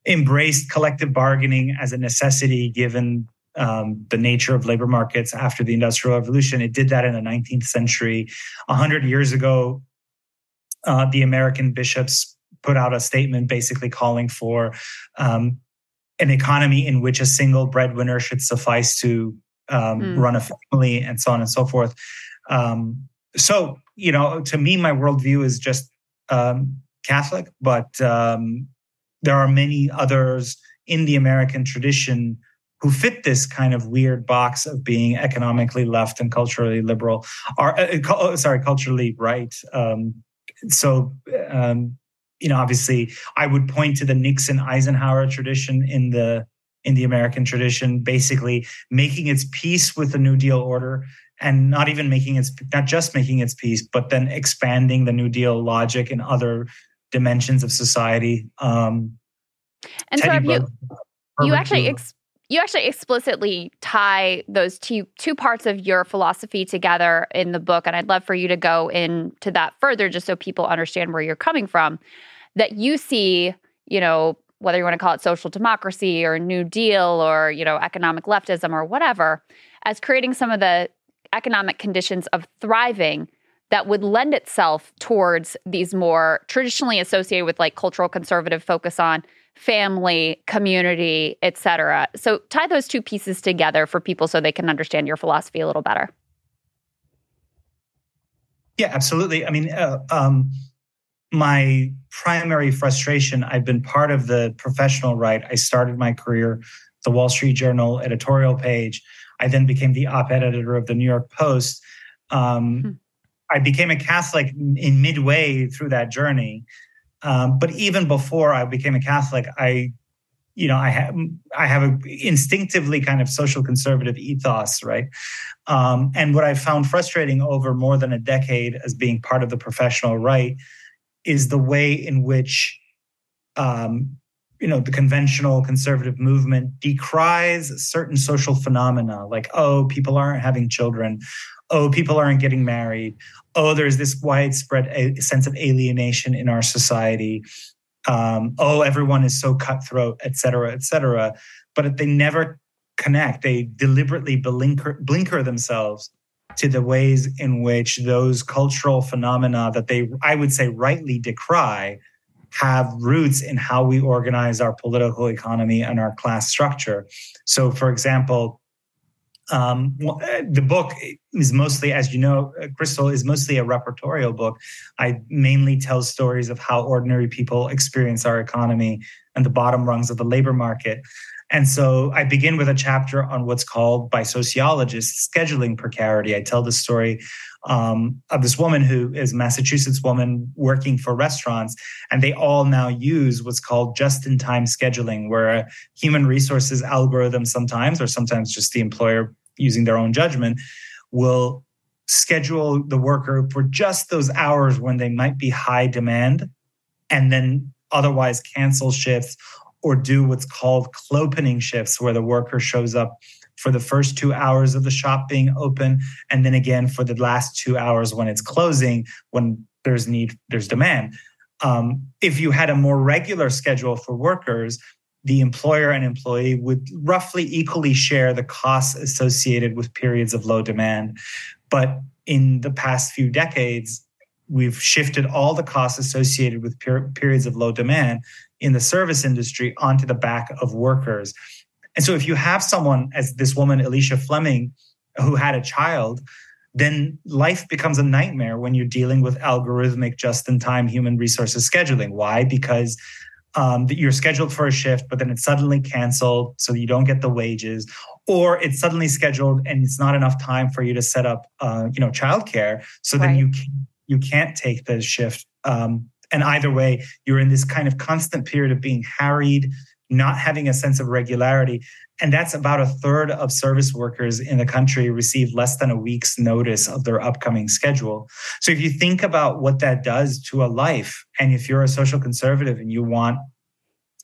embraced collective bargaining as a necessity given um, the nature of labor markets after the Industrial Revolution. It did that in the 19th century. A hundred years ago, uh, the American bishops put out a statement basically calling for um, an economy in which a single breadwinner should suffice to um, mm. run a family and so on and so forth. Um, so, you know, to me, my worldview is just um, Catholic, but um, there are many others in the American tradition who fit this kind of weird box of being economically left and culturally liberal, uh, uh sorry, culturally right. Um, so um, you know obviously i would point to the nixon eisenhower tradition in the in the american tradition basically making its peace with the new deal order and not even making its not just making its peace but then expanding the new deal logic in other dimensions of society. Um and so you you actually ex- you actually explicitly tie those two two parts of your philosophy together in the book and i'd love for you to go into that further just so people understand where you're coming from that you see you know whether you want to call it social democracy or new deal or you know economic leftism or whatever as creating some of the economic conditions of thriving that would lend itself towards these more traditionally associated with like cultural conservative focus on family, community, etc. So tie those two pieces together for people so they can understand your philosophy a little better. Yeah, absolutely. I mean, uh, um, my primary frustration, I've been part of the professional right. I started my career the Wall Street Journal editorial page. I then became the op-ed editor of the New York Post. Um, hmm. I became a Catholic in midway through that journey. Um, but even before I became a Catholic, I, you know, I have I have a instinctively kind of social conservative ethos, right? Um, and what I found frustrating over more than a decade as being part of the professional right is the way in which um, you know the conventional conservative movement decries certain social phenomena like oh people aren't having children. Oh people aren't getting married. Oh there's this widespread sense of alienation in our society. Um, oh everyone is so cutthroat et cetera et cetera. But they never connect. They deliberately blinker, blinker themselves to the ways in which those cultural phenomena that they i would say rightly decry have roots in how we organize our political economy and our class structure. So, for example, um, the book is mostly, as you know, Krystal is mostly a repertorial book. I mainly tell stories of how ordinary people experience our economy and the bottom rungs of the labor market. And so I begin with a chapter on what's called by sociologists scheduling precarity. I tell the story um, of this woman who is a Massachusetts woman working for restaurants, and they all now use what's called just-in-time scheduling, where a human resources algorithm sometimes, or sometimes just the employer using their own judgment, will schedule the worker for just those hours when they might be high demand, and then otherwise cancel shifts or do what's called clopening shifts, where the worker shows up for the first two hours of the shop being open, and then again for the last two hours when it's closing, when there's need, there's demand. Um, if you had a more regular schedule for workers, the employer and employee would roughly equally share the costs associated with periods of low demand. But in the past few decades, we've shifted all the costs associated with per- periods of low demand in the service industry onto the back of workers. And so if you have someone as this woman, Alicia Fleming, who had a child, then life becomes a nightmare when you're dealing with algorithmic just in time human resources scheduling. Why? Because um, you're scheduled for a shift, but then it's suddenly canceled, so you don't get the wages, or it's suddenly scheduled and it's not enough time for you to set up, uh, you know, childcare. So right. then you you can't take the shift. Um, and either way, you're in this kind of constant period of being harried, not having a sense of regularity. And that's about a third of service workers in the country receive less than a week's notice of their upcoming schedule. So if you think about what that does to a life, and if you're a social conservative and you want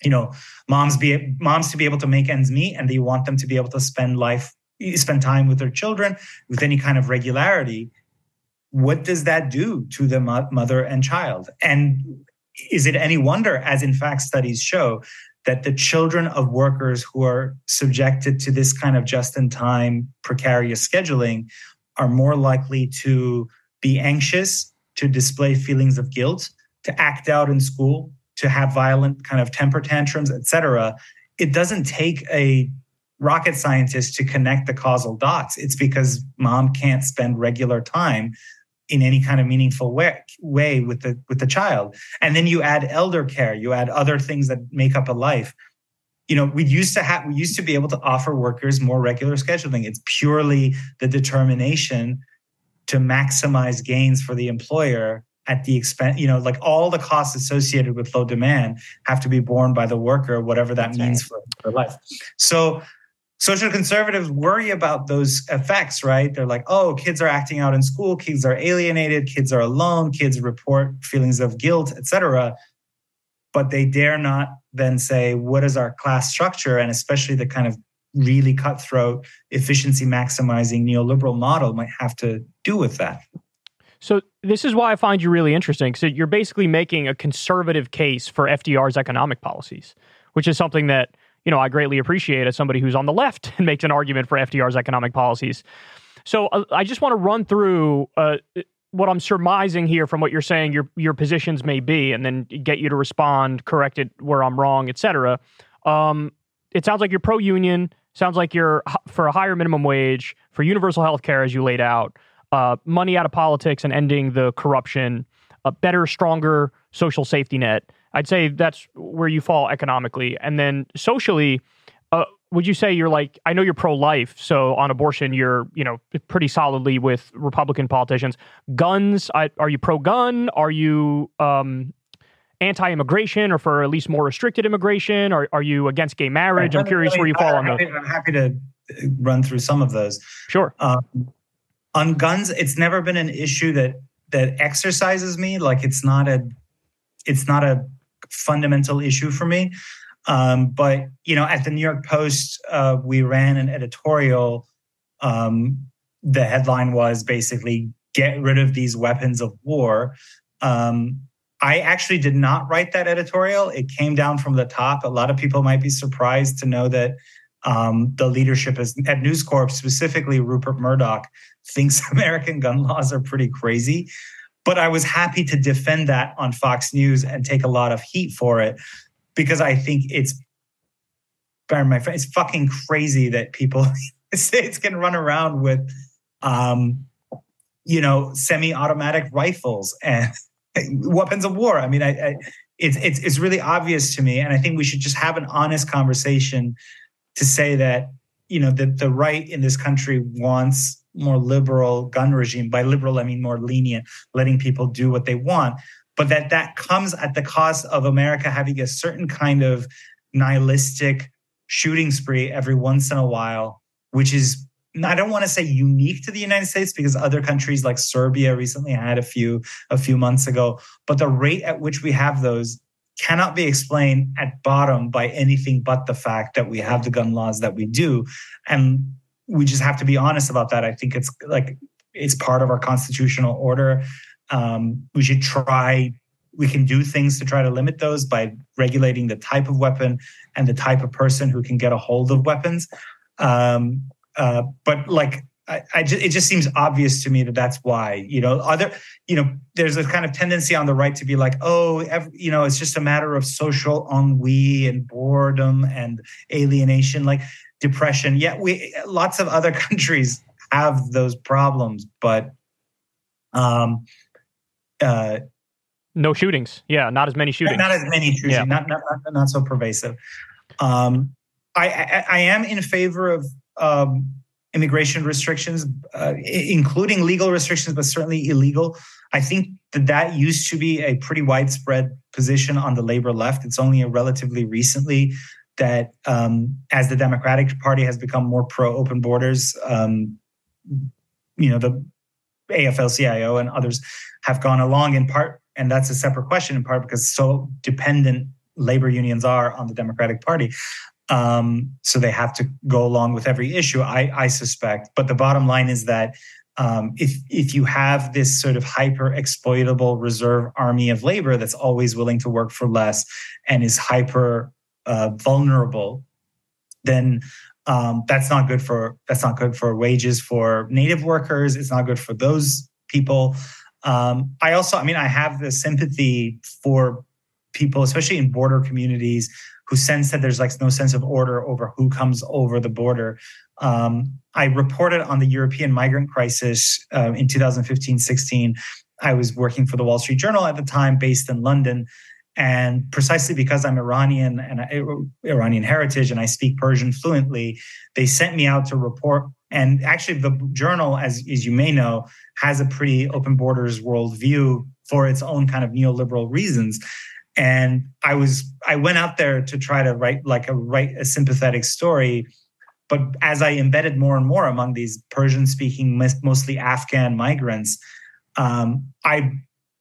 you know moms be moms to be able to make ends meet and you want them to be able to spend life spend time with their children with any kind of regularity what does that do to the mother and child and is it any wonder as in fact studies show that the children of workers who are subjected to this kind of just in time precarious scheduling are more likely to be anxious, to display feelings of guilt, to act out in school, to have violent kind of temper tantrums, etc. It doesn't take a rocket scientist to connect the causal dots. It's because mom can't spend regular time in any kind of meaningful way, way with the with the child. And then you add elder care you add other things that make up a life. You know we used to have we used to be able to offer workers more regular scheduling. It's purely the determination to maximize gains for the employer at the expense you know like all the costs associated with low demand have to be borne by the worker whatever that That's means right. for, for life. So social conservatives worry about those effects, right? They're like, oh, kids are acting out in school, kids are alienated, kids are alone, kids report feelings of guilt, etc. But they dare not then say, what is our class structure? And especially the kind of really cutthroat, efficiency maximizing neoliberal model might have to do with that. So this is why I find you really interesting. So you're basically making a conservative case for FDR's economic policies, which is something that you know, I greatly appreciate as somebody who's on the left and makes an argument for FDR's economic policies. So uh, I just want to run through uh, what I'm surmising here from what you're saying, your your positions may be, and then get you to respond, correct it where I'm wrong, etc. Um, it sounds like you're pro union. Sounds like you're for a higher minimum wage, for universal health care, as you laid out, uh, money out of politics and ending the corruption, a better, stronger social safety net. I'd say that's where you fall economically, and then socially. Uh, would you say you're like I know you're pro life, so on abortion you're you know pretty solidly with Republican politicians. Guns, I, are you pro gun? Are you um, anti immigration or for at least more restricted immigration? Or are you against gay marriage? I'm curious where you fall on those. I'm happy to run through some of those. Sure. Um, on guns, it's never been an issue that that exercises me. Like it's not a it's not a fundamental issue for me. Um, but you know, at the New York Post, uh, we ran an editorial. Um, the headline was basically "Get rid of these weapons of war." Um, I actually did not write that editorial. It came down from the top. A lot of people might be surprised to know that um, the leadership is, at News Corp, specifically Rupert Murdoch, thinks American gun laws are pretty crazy. But I was happy to defend that on Fox News and take a lot of heat for it because I think it's, my friend, it's fucking crazy that people states can run around with, um, you know, semi-automatic rifles and weapons of war. I mean, I, I, it's it's it's really obvious to me, and I think we should just have an honest conversation to say that you know that the right in this country wants more liberal gun regime. By liberal, I mean more lenient, letting people do what they want, but that that comes at the cost of America having a certain kind of nihilistic shooting spree every once in a while, which is I don't want to say unique to the United States because other countries like Serbia recently had a few a few months ago, but the rate at which we have those cannot be explained at bottom by anything but the fact that we have the gun laws that we do and we just have to be honest about that. I think it's like it's part of our constitutional order. Um, we should try we can do things to try to limit those by regulating the type of weapon and the type of person who can get a hold of weapons. Um, uh, but like I, I just, it just seems obvious to me that that's why you know other you know there's a kind of tendency on the right to be like oh every, you know it's just a matter of social ennui and boredom and alienation. Like depression yeah we lots of other countries have those problems but um uh no shootings yeah not as many shootings not, as many shootings yeah. not, not, not not so pervasive um I, I i am in favor of um immigration restrictions, uh, including legal restrictions, but certainly illegal. I think that that used to be a pretty widespread position on the labor left. It's only a relatively recently that, um, as the Democratic Party has become more pro open borders, um, you know, the AFL-CIO and others have gone along in part, and that's a separate question in part because so dependent labor unions are on the Democratic Party. Um, so they have to go along with every issue, I, I suspect. But the bottom line is that um, if if you have this sort of hyper exploitable reserve army of labor that's always willing to work for less and is hyper uh, vulnerable, then um, that's not good for that's not good for wages for native workers. It's not good for those people. Um, I also, I mean, I have the sympathy for people, especially in border communities who sense that there's like no sense of order over who comes over the border. Um, I reported on the European migrant crisis uh, in 2015 16. I was working for the Wall Street Journal at the time, based in London. And precisely because I'm Iranian and I, Iranian heritage and I speak Persian fluently, they sent me out to report. And actually, the journal, as, as you may know, has a pretty open borders worldview for its own kind of neoliberal reasons and i was i went out there to try to write like a write a sympathetic story but as i embedded more and more among these persian speaking mostly afghan migrants um, i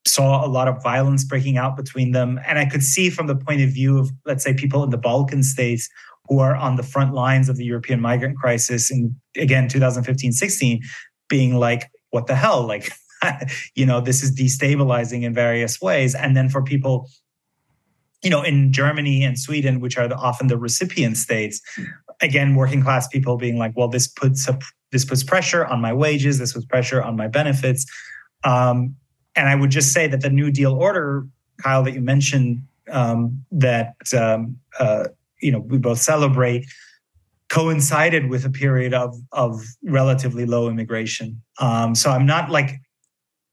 saw a lot of violence breaking out between them. And i could see from the point of view of let's say people in the balkan states who are on the front lines of the european migrant crisis in again 2015 16 being like what the hell? Like you know this is destabilizing in various ways. And then for people you know, in Germany and Sweden, which are the, often the recipient states, again, working class people being like, well, this puts a, this puts pressure on my wages, this puts pressure on my benefits. Um, and I would just say that the New Deal order, Kyle, that you mentioned, um, that um, uh, you know we both celebrate, coincided with a period of of relatively low immigration. Um, so I'm not like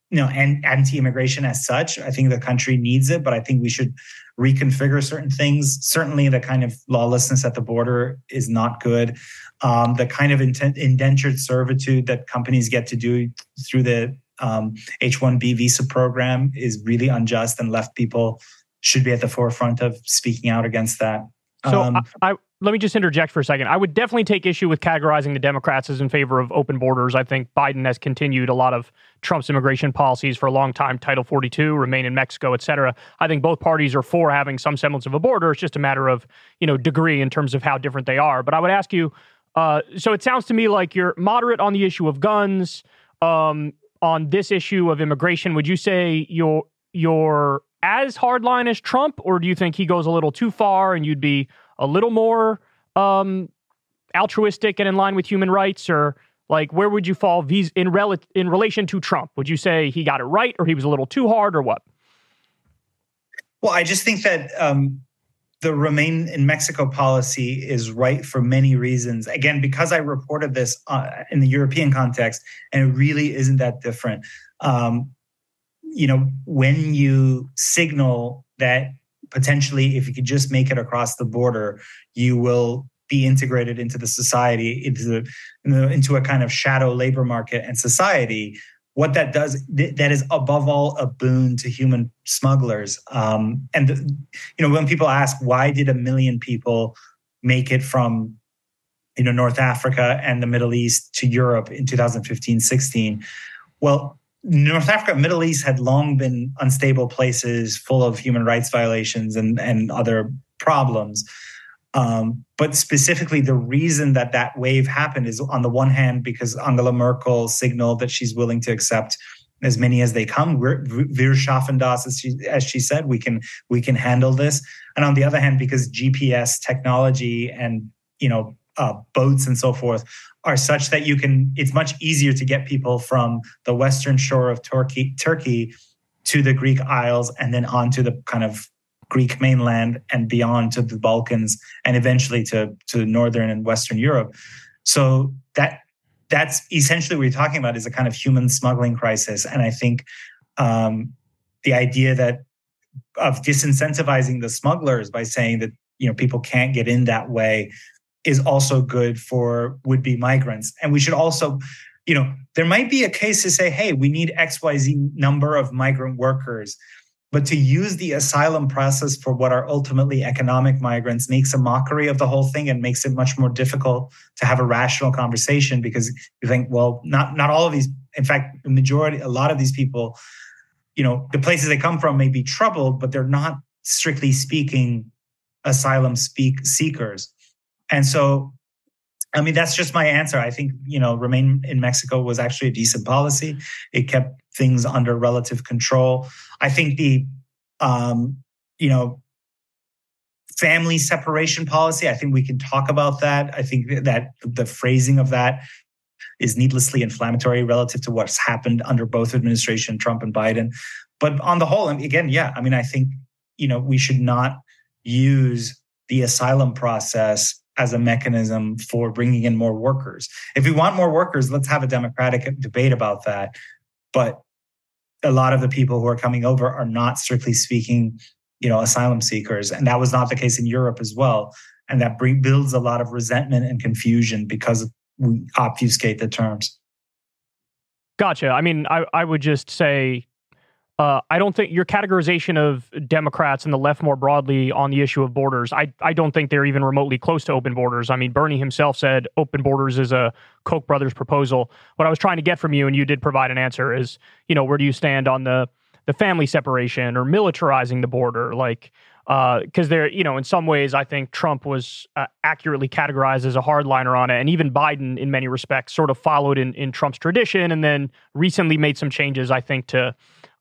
you know and anti-immigration as such. I think the country needs it, but I think we should reconfigure certain things. Certainly, the kind of lawlessness at the border is not good. Um, the kind of indentured servitude that companies get to do through the um, H-1B visa program is really unjust, and left people should be at the forefront of speaking out against that. So um, I, I, let me just interject for a second. I would definitely take issue with categorizing the Democrats as in favor of open borders. I think Biden has continued a lot of Trump's immigration policies for a long time, Title 42, remain in Mexico, et cetera. I think both parties are for having some semblance of a border. It's just a matter of, you know, degree in terms of how different they are. But I would ask you, uh, so it sounds to me like you're moderate on the issue of guns. Um, on this issue of immigration, would you say you're you're as hardline as Trump, or do you think he goes a little too far and you'd be a little more um, altruistic and in line with human rights, or like where would you fall vis- in rel- in relation to Trump? Would you say he got it right, or he was a little too hard, or what? Well, I just think that um, the remain in Mexico policy is right for many reasons. Again, because I reported this uh, in the European context, and it really isn't that different. Um, you know, when you signal that potentially if you could just make it across the border, you will be integrated into the society, into into a kind of shadow labor market and society. What that does, that is above all a boon to human smugglers. Um, and you know, when people ask why did a million people make it from you know North Africa and the Middle East to Europe in 2015, 16, well, North Africa, Middle East had long been unstable places full of human rights violations and, and other problems. Um, but specifically, the reason that that wave happened is on the one hand, because Angela Merkel signaled that she's willing to accept as many as they come. Wir schaffen das, as she, as she said, we can we can handle this. And on the other hand, because GPS technology and you know uh, boats and so forth are such that you can it's much easier to get people from the western shore of turkey turkey to the greek isles and then onto the kind of greek mainland and beyond to the balkans and eventually to to northern and western europe so that that's essentially what you're talking about is a kind of human smuggling crisis and i think um, the idea that of disincentivizing the smugglers by saying that you know people can't get in that way is also good for would be migrants. And we should also, you know, there might be a case to say, hey, we need XYZ number of migrant workers. But to use the asylum process for what are ultimately economic migrants makes a mockery of the whole thing and makes it much more difficult to have a rational conversation because you think, well, not not all of these, in fact, the majority, a lot of these people, you know, the places they come from may be troubled, but they're not strictly speaking asylum speak seekers. And so, I mean, that's just my answer. I think, you know, remain in Mexico was actually a decent policy. It kept things under relative control. I think the, um, you know, family separation policy, I think we can talk about that. I think that the phrasing of that is needlessly inflammatory relative to what's happened under both administration, Trump and Biden. But on the whole, again, yeah, I mean, I think, you know, we should not use the asylum process as a mechanism for bringing in more workers. If we want more workers, let's have a democratic debate about that. But a lot of the people who are coming over are not strictly speaking, you know, asylum seekers, and that was not the case in Europe as well. And that builds a lot of resentment and confusion because we obfuscate the terms. Gotcha. I mean, I, I would just say uh, I don't think your categorization of Democrats and the left more broadly on the issue of borders, I, I don't think they're even remotely close to open borders. I mean, Bernie himself said open borders is a Koch brothers proposal. What I was trying to get from you, and you did provide an answer, is you know where do you stand on the the family separation or militarizing the border, like because uh, there, you know, in some ways, I think Trump was uh, accurately categorized as a hardliner on it, and even Biden, in many respects, sort of followed in in Trump's tradition, and then recently made some changes, I think, to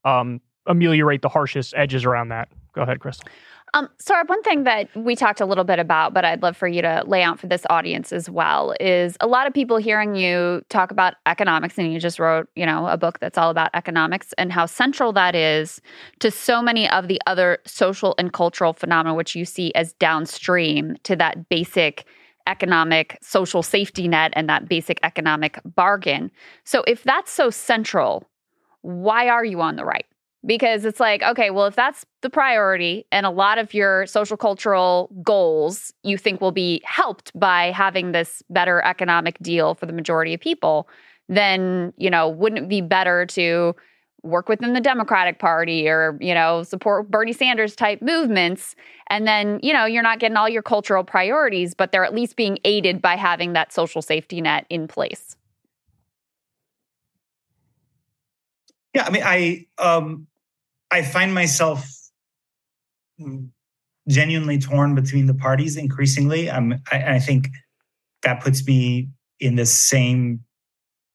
um, ameliorate the harshest edges around that. Go ahead, Chris. Um, Sohrab, one thing that we talked a little bit about, but I'd love for you to lay out for this audience as well, is a lot of people hearing you talk about economics, and you just wrote, you know, a book that's all about economics and how central that is to so many of the other social and cultural phenomena, which you see as downstream to that basic economic social safety net and that basic economic bargain. So if that's so central, why are you on the right? because it's like, okay, well, if that's the priority and a lot of your social cultural goals you think will be helped by having this better economic deal for the majority of people, then, you know, wouldn't it be better to work within the Democratic Party or, you know, support Bernie Sanders type movements? And then, you know, you're not getting all your cultural priorities, but they're at least being aided by having that social safety net in place. Yeah, I mean, I um, I find myself genuinely torn between the parties increasingly. Um, I, I think that puts me in the same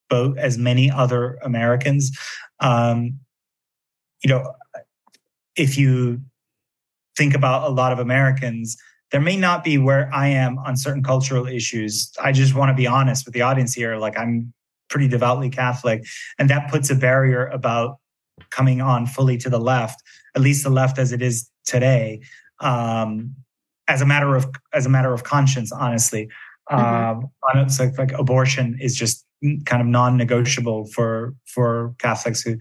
boat as many other Americans. Um, you know, if you think about a lot of Americans, there may not be where I am on certain cultural issues. I just want to be honest with the audience here. Like I'm pretty devoutly Catholic, and that puts a barrier about coming on fully to the left, at least the left as it is today, um, as a matter of as a matter of conscience. Honestly, mm-hmm. um, it's like, like abortion is just kind of non-negotiable for for Catholics who.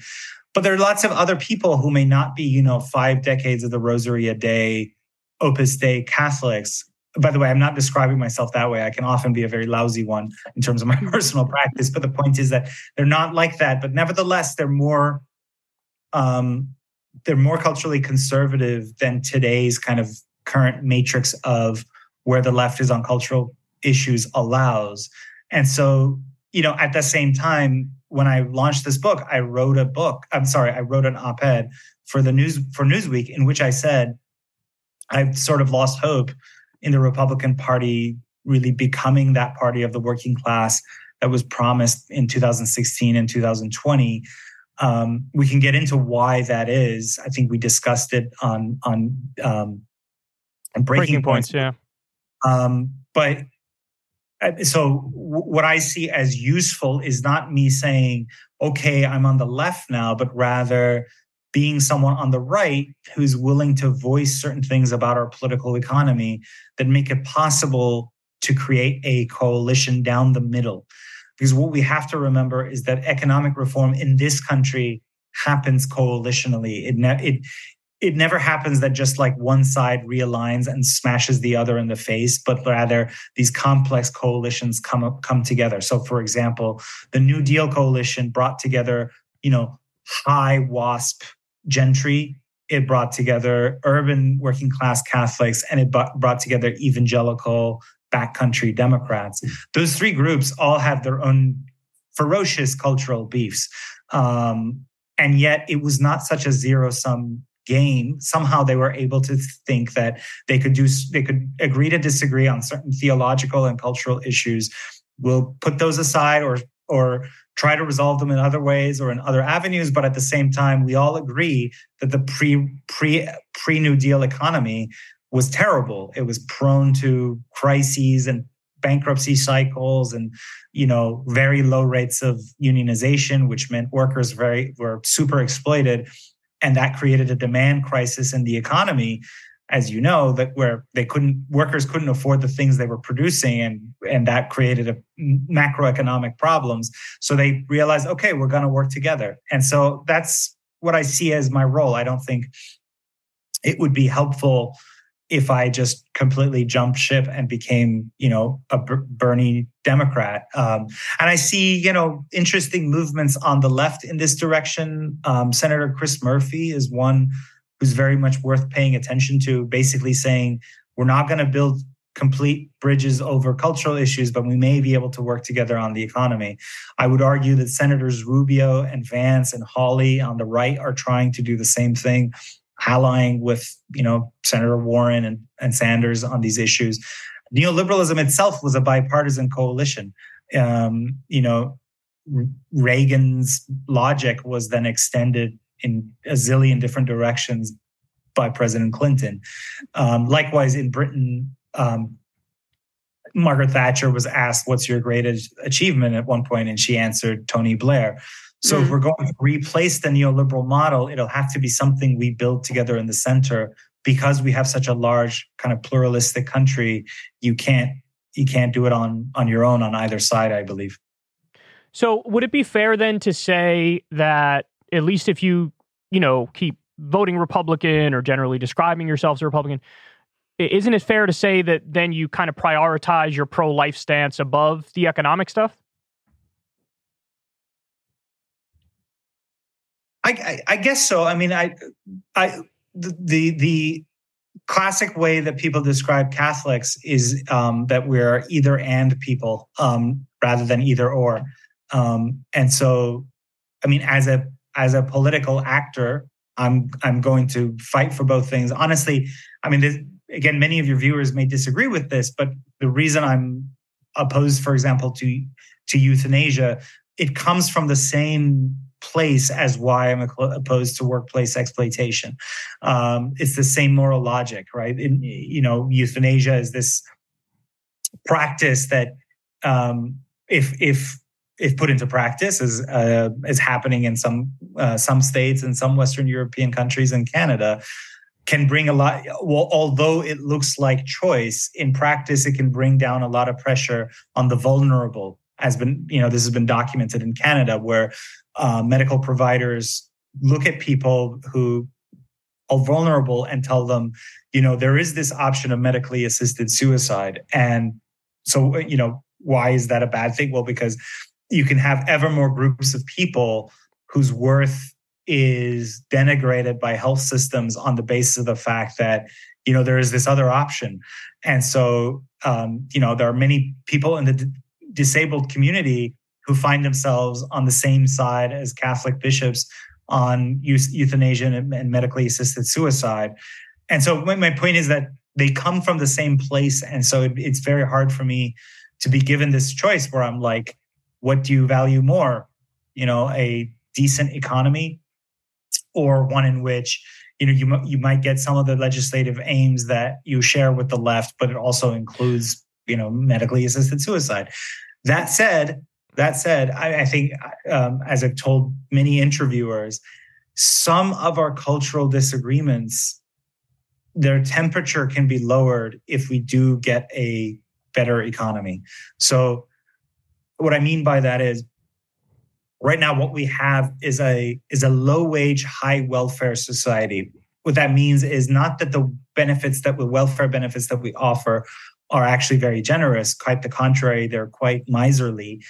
But there are lots of other people who may not be, you know, five decades of the Rosary a day, Opus Dei Catholics by the way, I'm not describing myself that way. I can often be a very lousy one in terms of my personal practice. But the point is that they're not like that. But nevertheless, they're more um, they're more culturally conservative than today's kind of current matrix of where the left is on cultural issues allows. And so, you know, at the same time, when I launched this book, I wrote a book. I'm sorry, I wrote an op-ed for the news for Newsweek in which I said I've sort of lost hope in the Republican Party really becoming that party of the working class that was promised in 2016 and 2020 um, we can get into why that is. I think we discussed it on on, um, on breaking, breaking points. points. Yeah. Um, but uh, so w- what I see as useful is not me saying, "Okay, I'm on the left now," but rather being someone on the right who's willing to voice certain things about our political economy that make it possible to create a coalition down the middle. Because what we have to remember is that economic reform in this country happens coalitionally. It, ne- it, it never happens that just like one side realigns and smashes the other in the face, but rather these complex coalitions come up, come together. So, for example, the New Deal coalition brought together, you know, high WASP gentry. It brought together urban working class Catholics, and it brought together evangelical backcountry Democrats. Those three groups all have their own ferocious cultural beefs. Um, and yet it was not such a zero sum game. Somehow they were able to think that they could do, they could agree to disagree on certain theological and cultural issues. We'll put those aside or, or try to resolve them in other ways or in other avenues. But at the same time, we all agree that the pre, pre, pre New Deal economy was terrible. It was prone to crises and bankruptcy cycles and you know very low rates of unionization which meant workers very were super exploited and that created a demand crisis in the economy as you know that where they couldn't workers couldn't afford the things they were producing and and that created a macroeconomic problems so they realized okay we're going to work together and so that's what i see as my role i don't think it would be helpful if I just completely jumped ship and became, you know, a Bernie Democrat. Um, and I see, you know, interesting movements on the left in this direction. Um, Senator Chris Murphy is one who's very much worth paying attention to, basically saying we're not going to build complete bridges over cultural issues, but we may be able to work together on the economy. I would argue that Senators Rubio and Vance and Hawley on the right are trying to do the same thing allying with you know Senator Warren and, and Sanders on these issues. Neoliberalism itself was a bipartisan coalition. Um, you know, Reagan's logic was then extended in a zillion different directions by President Clinton. Um, likewise, in Britain, um, Margaret Thatcher was asked, What's your greatest achievement at one point? And she answered, Tony Blair. So mm. if we're going to replace the neoliberal model, it'll have to be something we build together in the center because we have such a large kind of pluralistic country. You can't you can't do it on on your own on either side, I believe. So would it be fair then to say that at least if you, you know, keep voting Republican or generally describing yourself as a Republican, isn't it fair to say that then you kind of prioritize your pro life stance above the economic stuff? I, I, I, guess so. I mean, I, I, the the classic way that people describe Catholics is um, that we're either and people um, rather than either or. Um, and so, I mean, as a as a political actor, I'm I'm going to fight for both things. Honestly, I mean, this, again, many of your viewers may disagree with this, but the reason I'm opposed, for example, to to euthanasia, it comes from the same place as why I'm opposed to workplace exploitation. Um, it's the same moral logic, right? In, you know, euthanasia is this practice that um, if if if put into practice, is uh, is happening in some uh, some states and some Western European countries and Canada, can bring a lot. Well, although it looks like choice, in practice, it can bring down a lot of pressure on the vulnerable. Has been, you know, this has been documented in Canada, where uh, medical providers look at people who are vulnerable and tell them, you know, there is this option of medically assisted suicide, and so you know, why is that a bad thing? Well, because you can have ever more groups of people whose worth is denigrated by health systems on the basis of the fact that you know there is this other option. And so um, you know there are many people in the d- disabled community who find themselves on the same side as catholic bishops on euthanasia and, medically assisted suicide. And so my, point is that they come from the same place. And so it, it's very hard for me to be given this choice where i'm like what do you value more? You know, a decent economy or one in which you know you you might get some of the legislative aims that you share with the left, but it also includes you know medically assisted suicide. That said, that said, I, I think um, as I've told many interviewers, some of our cultural disagreements, their temperature can be lowered if we do get a better economy. So what I mean by that is right now what we have is a is a low wage high welfare society. What that means is not that the benefits that the welfare benefits that we offer are actually very generous quite the contrary they're quite miserly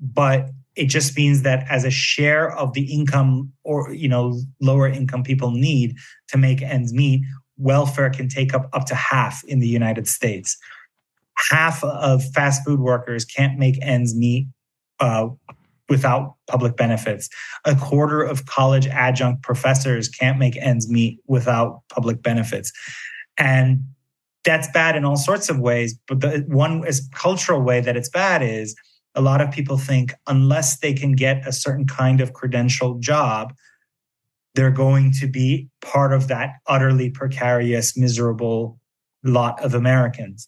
but it just means that as a share of the income or you know lower income people need to make ends meet welfare can take up up to half in the united states half of fast food workers can't make ends meet uh, without public benefits. A quarter of college adjunct professors can't make ends meet without public benefits. And that's bad in all sorts of ways. But the one is cultural way that it's bad is a lot of people think unless they can get a certain kind of credential job, they're going to be part of that utterly precarious, miserable lot of Americans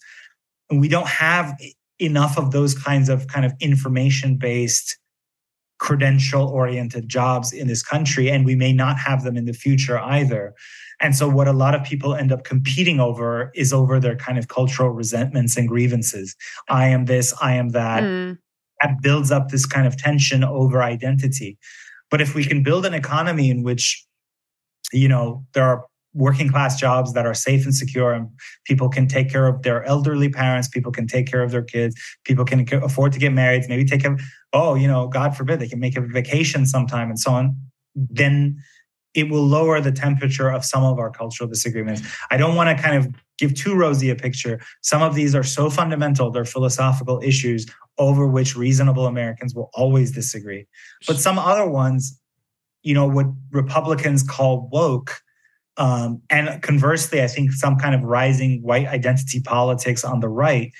and we don't have enough of those kinds of kind of information based credential oriented jobs in this country and we may not have them in the future either. And so what a lot of people end up competing over is over their kind of cultural resentments and grievances. I am this i am that. Mm. that builds up this kind of tension over identity. But if we can build an economy in which you know there are working class jobs that are safe and secure and people can take care of their elderly parents people can take care of their kids people can afford to get married maybe take a oh you know god forbid they can make a vacation sometime and so on then it will lower the temperature of some of our cultural disagreements. I don't want to kind of give too rosy a picture. Some of these are so fundamental they're philosophical issues over which reasonable americans will always disagree. But some other ones you know what republicans call woke um, and conversely, I think some kind of rising white identity politics on the right,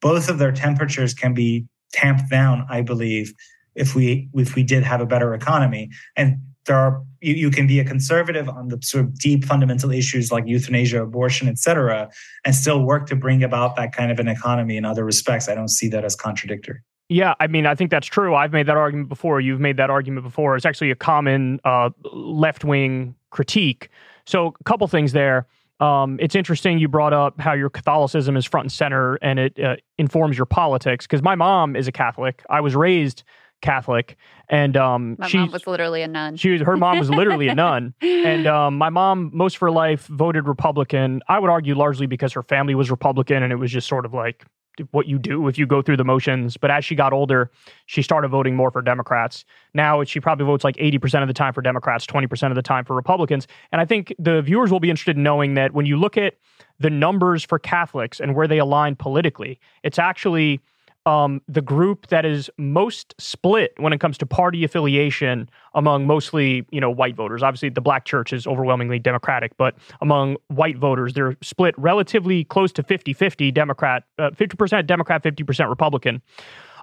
both of their temperatures can be tamped down, I believe, if we if we did have a better economy. And there are you, you can be a conservative on the sort of deep fundamental issues like euthanasia, abortion, et cetera, and still work to bring about that kind of an economy in other respects. I don't see that as contradictory. Yeah, I mean, I think that's true. I've made that argument before. You've made that argument before. It's actually a common uh, left wing critique. So, a couple things there. Um, it's interesting you brought up how your Catholicism is front and center and it uh, informs your politics. Because my mom is a Catholic. I was raised Catholic, and um, my mom was literally a nun. She was her mom was literally a nun, and um, my mom most of her life voted Republican. I would argue largely because her family was Republican, and it was just sort of like what you do if you go through the motions. But as she got older, she started voting more for Democrats. Now she probably votes like 80% of the time for Democrats, 20% of the time for Republicans. And I think the viewers will be interested in knowing that when you look at the numbers for Catholics and where they align politically, it's actually um, the group that is most split when it comes to party affiliation among mostly you know white voters. Obviously, the black church is overwhelmingly Democratic, but among white voters, they're split relatively close to 50-50 Democrat, uh, 50% Democrat, 50% Republican.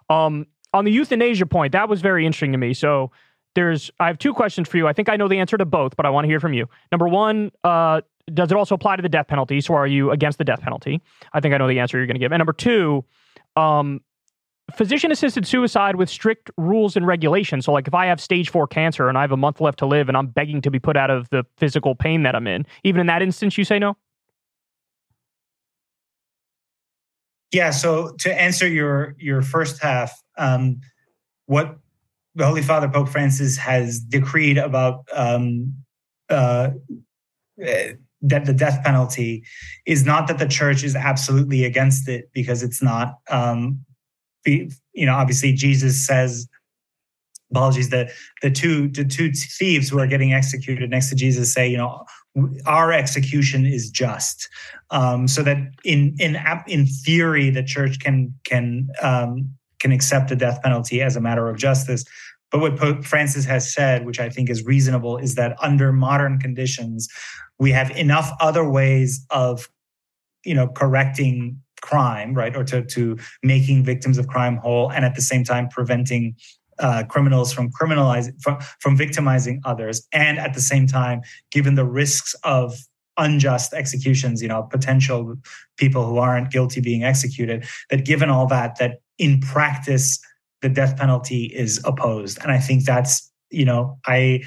Um, on the euthanasia point, that was very interesting to me. So there's I have two questions for you. I think I know the answer to both, but I want to hear from you. Number one, uh, does it also apply to the death penalty? So are you against the death penalty? I think I know the answer you're going to give. And number two, um, physician assisted suicide with strict rules and regulations. So, like if I have stage four cancer and I have a month left to live and I'm begging to be put out of the physical pain that I'm in, even in that instance, you say no? Yeah. So to answer your your first half, um, what the Holy Father Pope Francis has decreed about um, uh, that the death penalty is not that the church is absolutely against it because it's not um, you know, obviously Jesus says, apologies, the the two the two thieves who are getting executed next to Jesus say, you know, our execution is just, um, so that in in in theory the church can can um, can accept the death penalty as a matter of justice. But what Pope Francis has said, which I think is reasonable, is that under modern conditions, we have enough other ways of, you know, correcting crime, right, or to, to making victims of crime whole, and at the same time preventing uh, criminals from criminalizing from, from victimizing others, and at the same time, given the risks of unjust executions, you know, potential people who aren't guilty being executed, that given all that, that in practice the death penalty is opposed, and I think that's you know I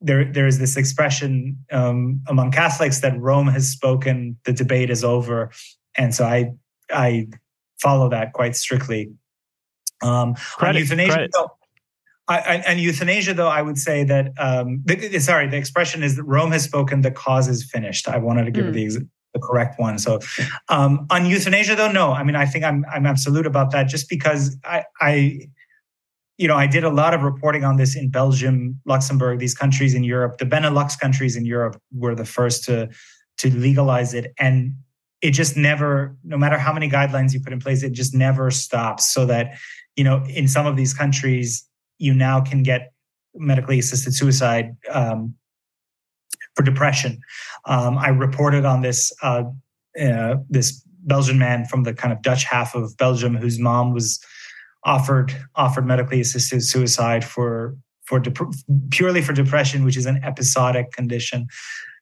there there is this expression um, among Catholics that Rome has spoken, the debate is over, and so I I follow that quite strictly. Um, credit, euthanasia, credit. Though, I, I, and euthanasia, though, I would say that um, the, sorry, the expression is that Rome has spoken, the cause is finished. I wanted to give mm. the the correct one. So um, on euthanasia, though, no. I mean, I think I'm I'm absolute about that, just because I I you know I did a lot of reporting on this in Belgium, Luxembourg, these countries in Europe. The Benelux countries in Europe were the first to to legalize it, and it just never no matter how many guidelines you put in place it just never stops so that you know in some of these countries you now can get medically assisted suicide um, for depression. Um, i reported on this uh, uh, this belgian man from the kind of dutch half of belgium whose mom was offered offered medically assisted suicide for for dep- purely for depression which is an episodic condition.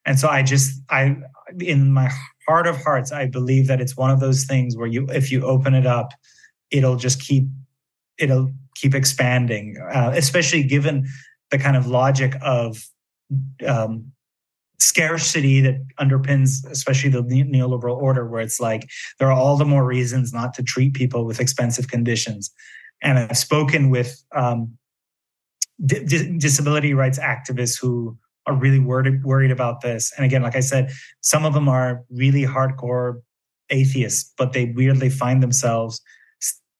And so i just i in my heart of hearts, I believe that it's one of those things where you, if you open it up, it'll just keep, it'll keep expanding, uh, especially given the kind of logic of um, scarcity that underpins, especially the neoliberal order, where it's like there are all the more reasons not to treat people with expensive conditions. And I've spoken with um, disability rights activists who are really worried worried about this. And again, like I said, some of them are really hardcore atheists, but they weirdly find themselves,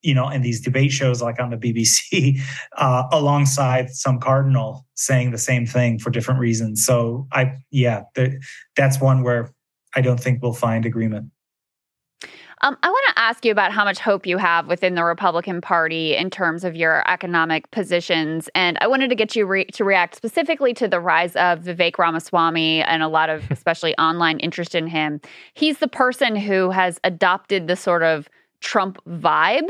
you know, in these debate shows like on the BBC, uh, alongside some cardinal saying the same thing for different reasons. So I, yeah, that's one where I don't think we'll find agreement. Um, I want to ask you about how much hope you have within the Republican Party in terms of your economic positions. And I wanted to get you re- to react specifically to the rise of Vivek Ramaswamy and a lot of, especially online interest in him. He's the person who has adopted the sort of Trump vibe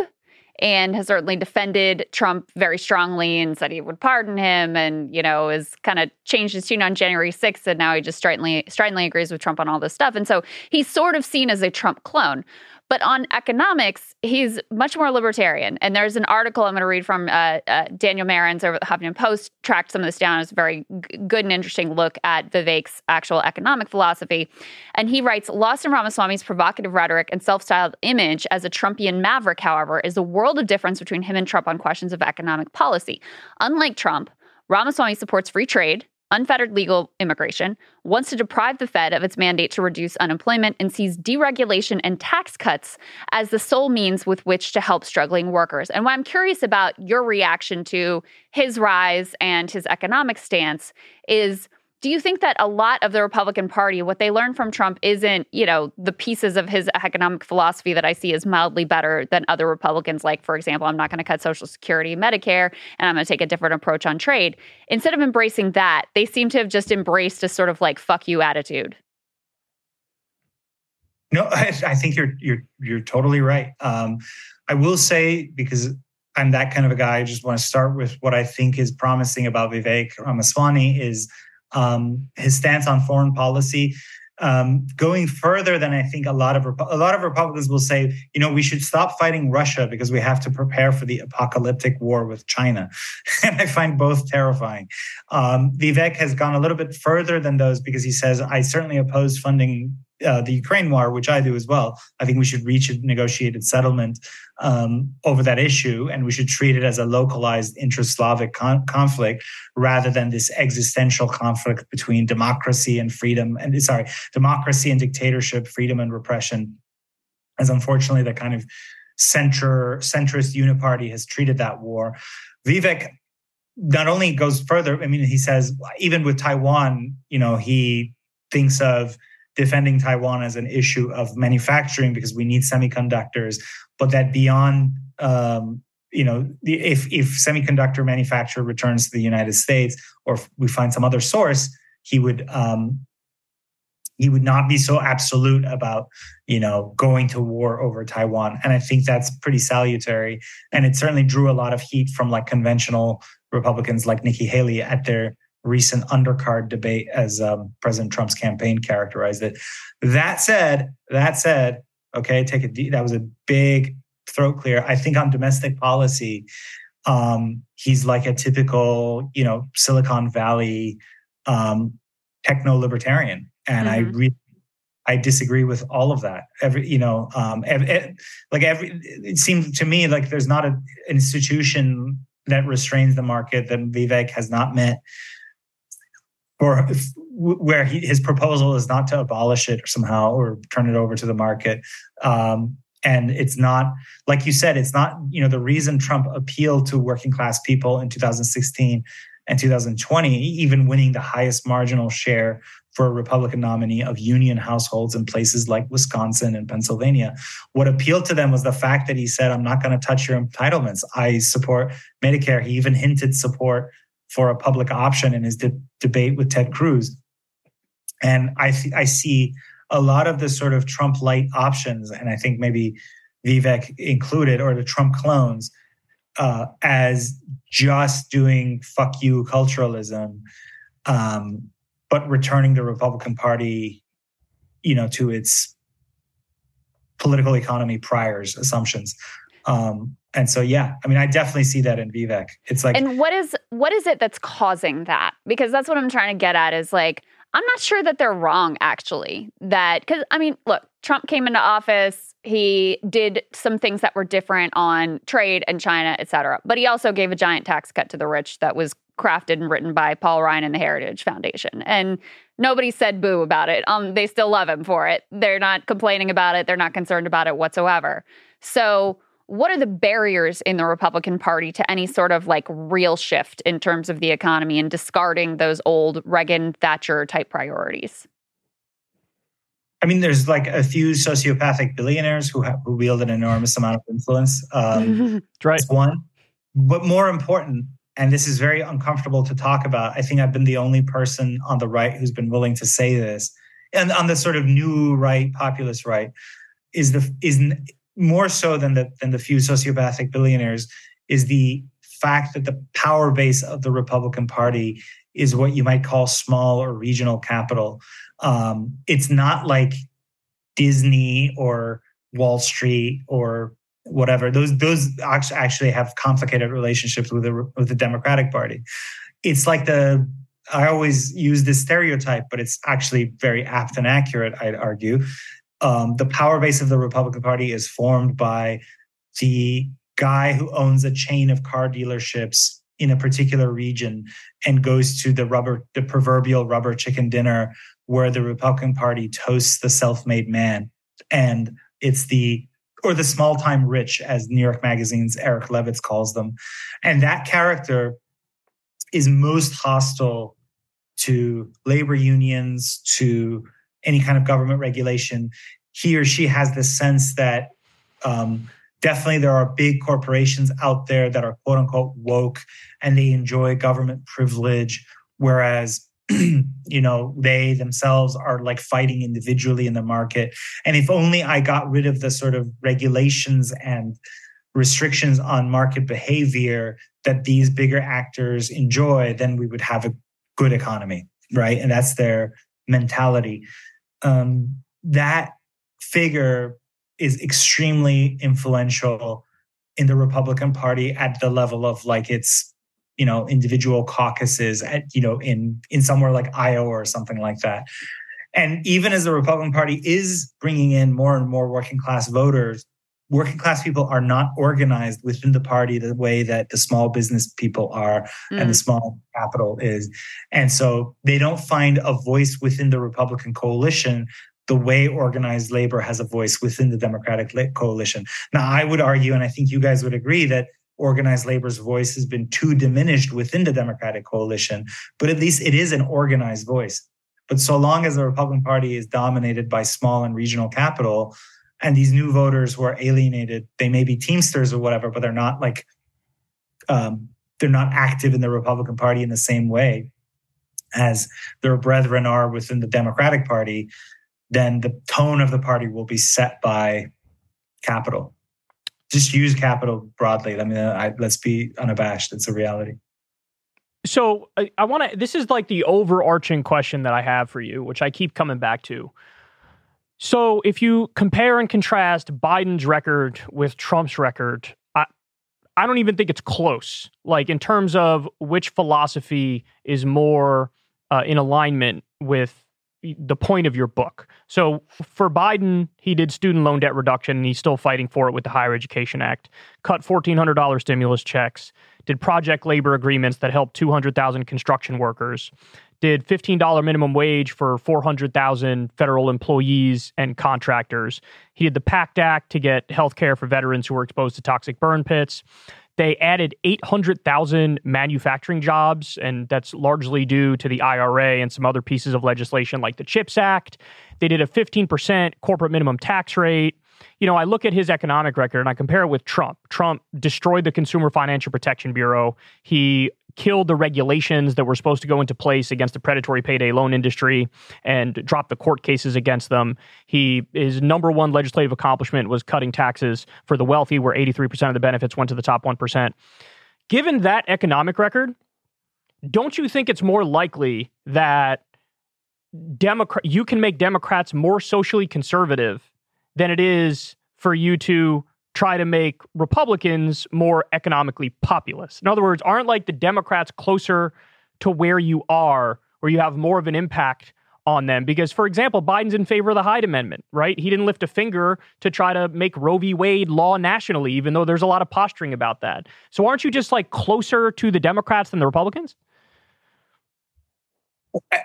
and has certainly defended Trump very strongly and said he would pardon him and, you know, has kind of changed his tune on January 6th. And now he just stridently, stridently agrees with Trump on all this stuff. And so he's sort of seen as a Trump clone. But on economics, he's much more libertarian. And there's an article I'm going to read from uh, uh, Daniel Marans over at the Huffington Post, tracked some of this down. It's a very g- good and interesting look at Vivek's actual economic philosophy. And he writes Lost in Ramaswamy's provocative rhetoric and self styled image as a Trumpian maverick, however, is a world of difference between him and Trump on questions of economic policy. Unlike Trump, Ramaswamy supports free trade, unfettered legal immigration, wants to deprive the Fed of its mandate to reduce unemployment, and sees deregulation and tax cuts as the sole means with which to help struggling workers. And what I'm curious about your reaction to his rise and his economic stance is do you think that a lot of the Republican Party, what they learned from Trump isn't, you know, the pieces of his economic philosophy that I see as mildly better than other Republicans? Like, for example, I'm not going to cut Social Security, Medicare, and I'm going to take a different approach on trade. Instead of embracing that, they seem to have just embraced a sort of like "fuck you" attitude. No, I, I think you're you're you're totally right. Um, I will say because I'm that kind of a guy. I just want to start with what I think is promising about Vivek Ramaswamy is um, his stance on foreign policy. Um, going further than I think a lot of a lot of Republicans will say, you know, we should stop fighting Russia because we have to prepare for the apocalyptic war with China, and I find both terrifying. Um, Vivek has gone a little bit further than those because he says, I certainly oppose funding uh, the Ukraine war, which I do as well. I think we should reach a negotiated settlement um, over that issue, and we should treat it as a localized intra-Slavic con- conflict rather than this existential conflict between democracy and freedom, and sorry, democracy and dictatorship, freedom and repression. As unfortunately, the kind of center centrist uniparty has treated that war. Vivek not only goes further. I mean, he says even with Taiwan, you know, he thinks of defending Taiwan as an issue of manufacturing because we need semiconductors, but that beyond um, you know if if semiconductor manufacture returns to the United States or we find some other source, he would um, he would not be so absolute about you know going to war over Taiwan, and I think that's pretty salutary. And it certainly drew a lot of heat from like conventional Republicans like Nikki Haley at their recent undercard debate, as um, President Trump's campaign characterized it. That said, that said, okay, take a deep, that was a big throat clear. I think on domestic policy, um, he's like a typical, you know, Silicon Valley um, techno libertarian, and mm-hmm. I really. I disagree with all of that. Every, you know, um, every, like every, it seems to me like there's not an institution that restrains the market that Vivek has not met or if, where he, his proposal is not to abolish it somehow or turn it over to the market. Um, and it's not like you said it's not you know the reason trump appealed to working class people in 2016 and 2020 even winning the highest marginal share for a republican nominee of union households in places like wisconsin and pennsylvania what appealed to them was the fact that he said i'm not going to touch your entitlements i support medicare he even hinted support for a public option in his de- debate with Ted Cruz. And I, th- I see a lot of the sort of Trump light options, and I think maybe Vivek included, or the Trump clones, uh, as just doing fuck you culturalism, um, but returning the Republican Party, you know, to its political economy priors assumptions. Um, and so yeah i mean i definitely see that in vivek. It's like and what is what is it that's causing that? Because that's what i'm trying to get at is like i'm not sure that they're wrong actually that because i mean look trump came into office. He did some things that were different on trade and china et cetera. But he also gave a giant tax cut to the rich that was crafted and written by paul ryan and the heritage foundation. And nobody said boo about it. Um, they still love him for it. They're not complaining about it. They're not concerned about it whatsoever. So what are the barriers in the Republican Party to any sort of like real shift in terms of the economy and discarding those old Reagan Thatcher type priorities? I mean, there's like a few sociopathic billionaires who, have, who wield an enormous amount of influence. Um, right. one. But more important, and this is very uncomfortable to talk about, I think I've been the only person on the right who's been willing to say this, and on the sort of new right, populist right, is the is more so than the than the few sociopathic billionaires is the fact that the power base of the Republican Party is what you might call small or regional capital. Um, it's not like Disney or Wall Street or whatever. Those those actually have complicated relationships with the with the Democratic Party. It's like the I always use this stereotype, but it's actually very apt and accurate. I'd argue. Um, the power base of the Republican Party is formed by the guy who owns a chain of car dealerships in a particular region and goes to the rubber the proverbial rubber chicken dinner where the Republican Party toasts the self-made man. And it's the or the small time rich as New York Magazine's Eric Levitz calls them. And that character is most hostile to labor unions to any kind of government regulation he or she has the sense that um, definitely there are big corporations out there that are quote unquote woke and they enjoy government privilege whereas you know they themselves are like fighting individually in the market. And if only i got rid of the sort of regulations and restrictions on market behavior that these bigger actors enjoy then we would have a good economy right? And that's their mentality um, that figure is extremely influential in the Republican Party at the level of like its you know individual caucuses at you know in in somewhere like Iowa or something like that. And even as the Republican Party is bringing in more and more working class voters, working class people are not organized within the party the way that the small business people are mm. and the mm. small capital is. And so they don't find a voice within the Republican coalition the way organized labor has a voice within the Democratic coalition. Now, I would argue, and I think you guys would agree, that organized labor's voice has been too diminished within the Democratic coalition, but at least it is an organized voice. But so long as the Republican Party is dominated by small and regional capital, and these new voters who are alienated, they may be Teamsters or whatever, but they're not like um, they're not active in the Republican Party in the same way as their brethren are within the Democratic Party then the tone of the party will be set by capital. Just use capital broadly. I mean, I, let's be unabashed. It's a reality. So I, I want to. This is like the overarching question that I have for you, which I keep coming back to. So if you compare and contrast Biden's record with Trump's record, I I don't even think it's close. Like in terms of which philosophy is more uh, in alignment with the point of your book. So for Biden, he did student loan debt reduction and he's still fighting for it with the Higher Education Act. Cut $1,400 stimulus checks, did project labor agreements that helped 200,000 construction workers, did $15 minimum wage for 400,000 federal employees and contractors. He did the PACT Act to get health care for veterans who were exposed to toxic burn pits. They added 800,000 manufacturing jobs, and that's largely due to the IRA and some other pieces of legislation like the CHIPS Act. They did a 15% corporate minimum tax rate. You know, I look at his economic record and I compare it with Trump. Trump destroyed the Consumer Financial Protection Bureau. He killed the regulations that were supposed to go into place against the predatory payday loan industry and dropped the court cases against them. He his number one legislative accomplishment was cutting taxes for the wealthy, where 83% of the benefits went to the top 1%. Given that economic record, don't you think it's more likely that Democrat you can make Democrats more socially conservative than it is for you to try to make Republicans more economically populist. In other words, aren't like the Democrats closer to where you are, where you have more of an impact on them? Because, for example, Biden's in favor of the Hyde Amendment, right? He didn't lift a finger to try to make Roe v. Wade law nationally, even though there's a lot of posturing about that. So, aren't you just like closer to the Democrats than the Republicans?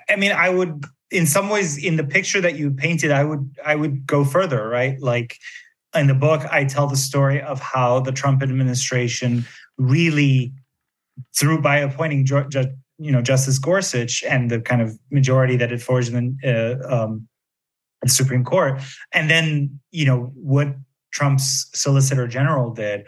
I mean, I would, in some ways, in the picture that you painted, I would, I would go further, right? Like, in the book, I tell the story of how the Trump administration really, through by appointing you know Justice Gorsuch and the kind of majority that it forged in the, uh, um, the Supreme Court, and then you know what Trump's Solicitor General did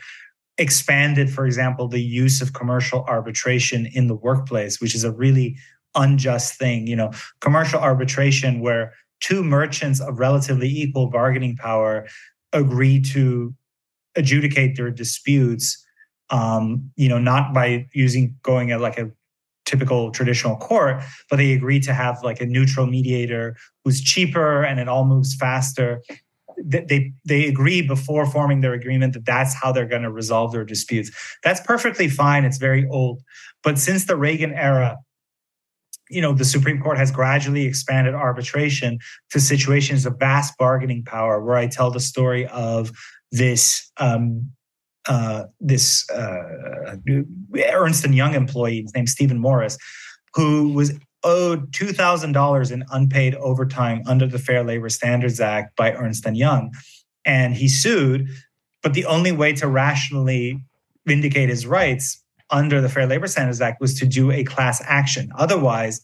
expanded, for example, the use of commercial arbitration in the workplace, which is a really unjust thing. You know, commercial arbitration where two merchants of relatively equal bargaining power agree to adjudicate their disputes um, you know, not by using going at like a typical traditional court, but they agree to have like a neutral mediator who's cheaper and it all moves faster. They they agree before forming their agreement that that's how they're going to resolve their disputes. That's perfectly fine. It's very old, but since the Reagan era, you know the Supreme Court has gradually expanded arbitration to situations of vast bargaining power. Where I tell the story of this um, uh, this uh, Ernst and Young employee named Stephen Morris, who was owed two thousand dollars in unpaid overtime under the Fair Labor Standards Act by Ernst and Young, and he sued. But the only way to rationally vindicate his rights under the Fair Labor Standards Act was to do a class action. Otherwise,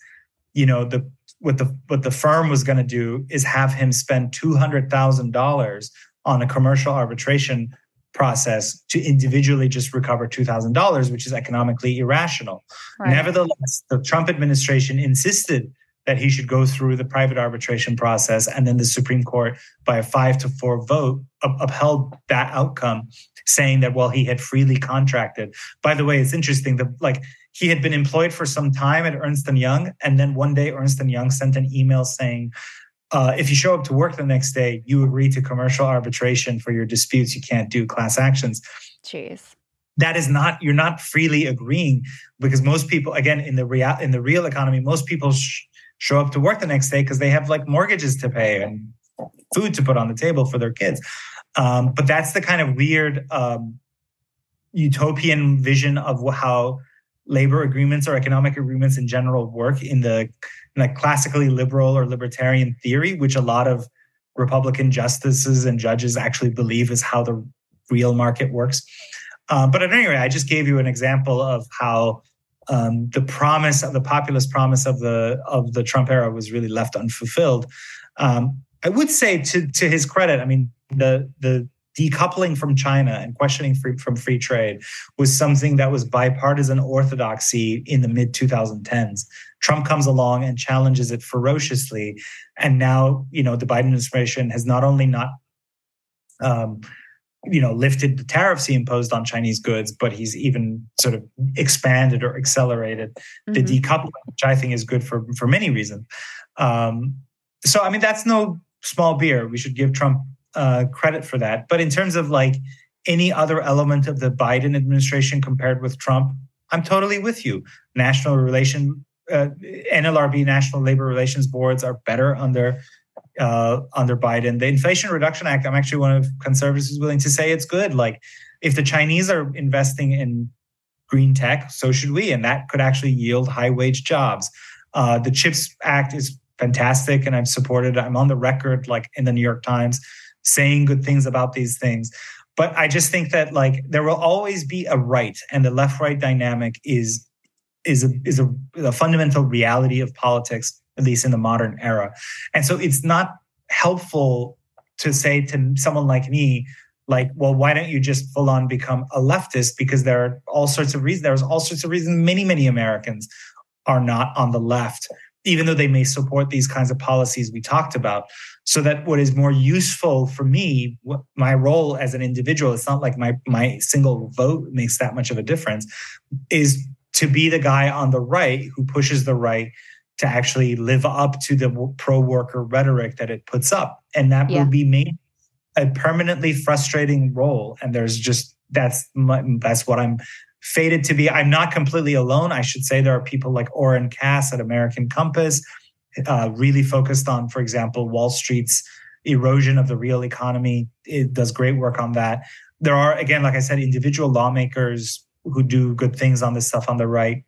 you know the what the what the firm was going to do is have him spend two hundred thousand dollars on a commercial arbitration process to individually just recover $2,000, which is economically irrational. Right. Nevertheless, the Trump administration insisted that he should go through the private arbitration process. And then the Supreme Court, by a five to four vote, upheld that outcome, saying that, well, he had freely contracted. By the way, it's interesting that, like, he had been employed for some time at Ernst & Young. And then one day, Ernst & Young sent an email saying, uh, if you show up to work the next day, you agree to commercial arbitration for your disputes. You can't do class actions. Jeez. That is not you're not freely agreeing because most people again in the real in the real economy most people sh- show up to work the next day because they have like mortgages to pay and food to put on the table for their kids. Um, but that's the kind of weird um, utopian vision of how labor agreements or economic agreements in general work in the like classically liberal or libertarian theory, which a lot of Republican justices and judges actually believe is how the real market works. Um, but at any rate, I just gave you an example of how um, the promise of the populist promise of the of the Trump era was really left unfulfilled. Um, I would say to to his credit, I mean the the decoupling from China and questioning free, from free trade was something that was bipartisan orthodoxy in the mid 2010s. Trump comes along and challenges it ferociously, and now you know the Biden administration has not only not um, you know lifted the tariffs he imposed on Chinese goods, but he's even sort of expanded or accelerated mm-hmm. the decoupling, which I think is good for for many reasons. Um, so I mean that's no small beer. We should give Trump uh, credit for that. But in terms of like any other element of the Biden administration compared with Trump, I'm totally with you. National relation, uh, NLRB, National Labor Relations Boards are better under uh, under Biden. The Inflation Reduction Act, I'm actually one of conservatives willing to say it's good. Like if the Chinese are investing in green tech, so should we, and that could actually yield high wage jobs. Uh, the CHIPS Act is fantastic, and I've supported. I'm on the record, like in the New York Times, saying good things about these things. But I just think that like there will always be a right, and the left-right dynamic is is a, is a, a fundamental reality of politics, at least in the modern era. And so it's not helpful to say to someone like me, like, well, why don't you just full on become a leftist? Because there are all sorts of reasons. There's all sorts of reasons many, many Americans are not on the left, even though they may support these kinds of policies we talked about. So that what is more useful for me my role as an individual it's not like my my single vote makes that much of a difference is to be the guy on the right who pushes the right to actually live up to the pro worker rhetoric that it puts up. And that yeah. will be made a permanently frustrating role. And there's just that's my, that's what i'm fated to be i'm not completely alone i should say there are people like oren cass at american compass uh, really focused on, for example, Wall Street's erosion of the real economy. It does great work on that. There are, again, like I said, individual lawmakers who do good things on this stuff on the right.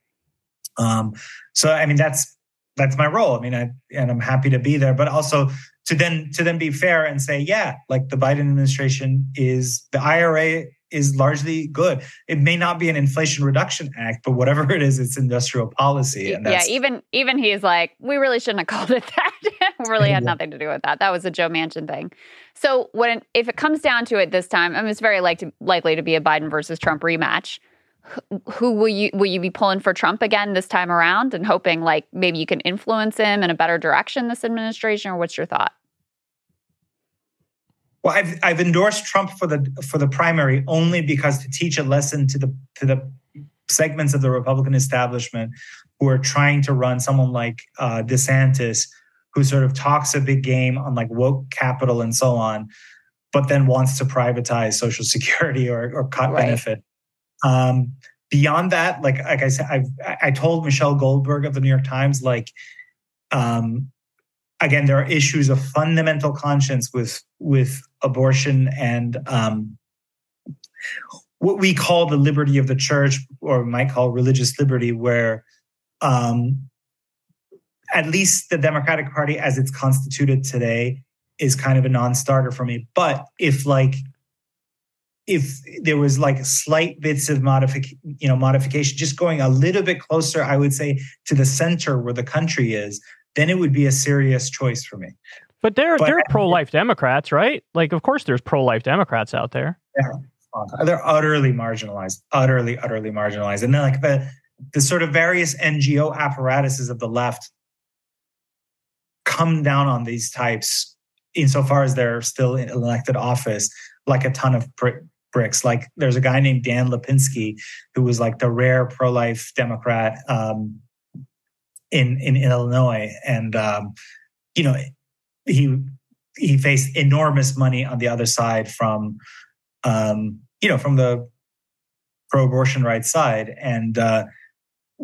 Um, so, I mean, that's that's my role. I mean, I, and I'm happy to be there, but also to then to then be fair and say, yeah, like the Biden administration is the IRA is largely good. It may not be an Inflation Reduction Act, but whatever it is, it's industrial policy. And yeah, even even he's like, we really shouldn't have called it that. really had nothing to do with that. That was a Joe Manchin thing. So when if it comes down to it this time, I mean, it's very like to, likely to be a Biden versus Trump rematch. Who will you will you be pulling for Trump again this time around and hoping like maybe you can influence him in a better direction this administration or what's your thought? Well, I've I've endorsed Trump for the for the primary only because to teach a lesson to the to the segments of the Republican establishment who are trying to run someone like uh, DeSantis, who sort of talks a big game on like woke capital and so on, but then wants to privatize Social Security or, or cut right. benefit. Um, beyond that, like like I said, I've I told Michelle Goldberg of the New York Times, like um, again, there are issues of fundamental conscience with with abortion and um, what we call the liberty of the church, or might call religious liberty, where um, at least the Democratic Party, as it's constituted today, is kind of a non-starter for me. But if like if there was like slight bits of modification, you know, modification, just going a little bit closer, I would say to the center where the country is, then it would be a serious choice for me. But they're but, they're pro life Democrats, right? Like, of course, there's pro life Democrats out there. Yeah, they're utterly marginalized, utterly, utterly marginalized, and then like the the sort of various NGO apparatuses of the left come down on these types insofar as they're still in elected office, like a ton of bricks. Like there's a guy named Dan Lipinski who was like the rare pro life Democrat um, in, in, in Illinois, and um, you know he he faced enormous money on the other side from um, you know from the pro-abortion rights side, and uh,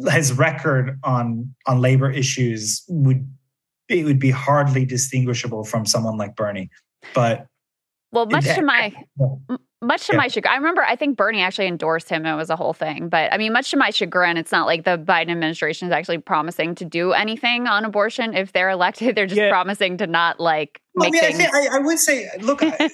his record on on labor issues would it would be hardly distinguishable from someone like Bernie. But well, much it, to my much to yeah. my chagrin, I remember I think Bernie actually endorsed him. It was a whole thing. But I mean, much to my chagrin, it's not like the Biden administration is actually promising to do anything on abortion. If they're elected, they're just yeah. promising to not like well, make I, mean, things. I, I, I, would say, look, I,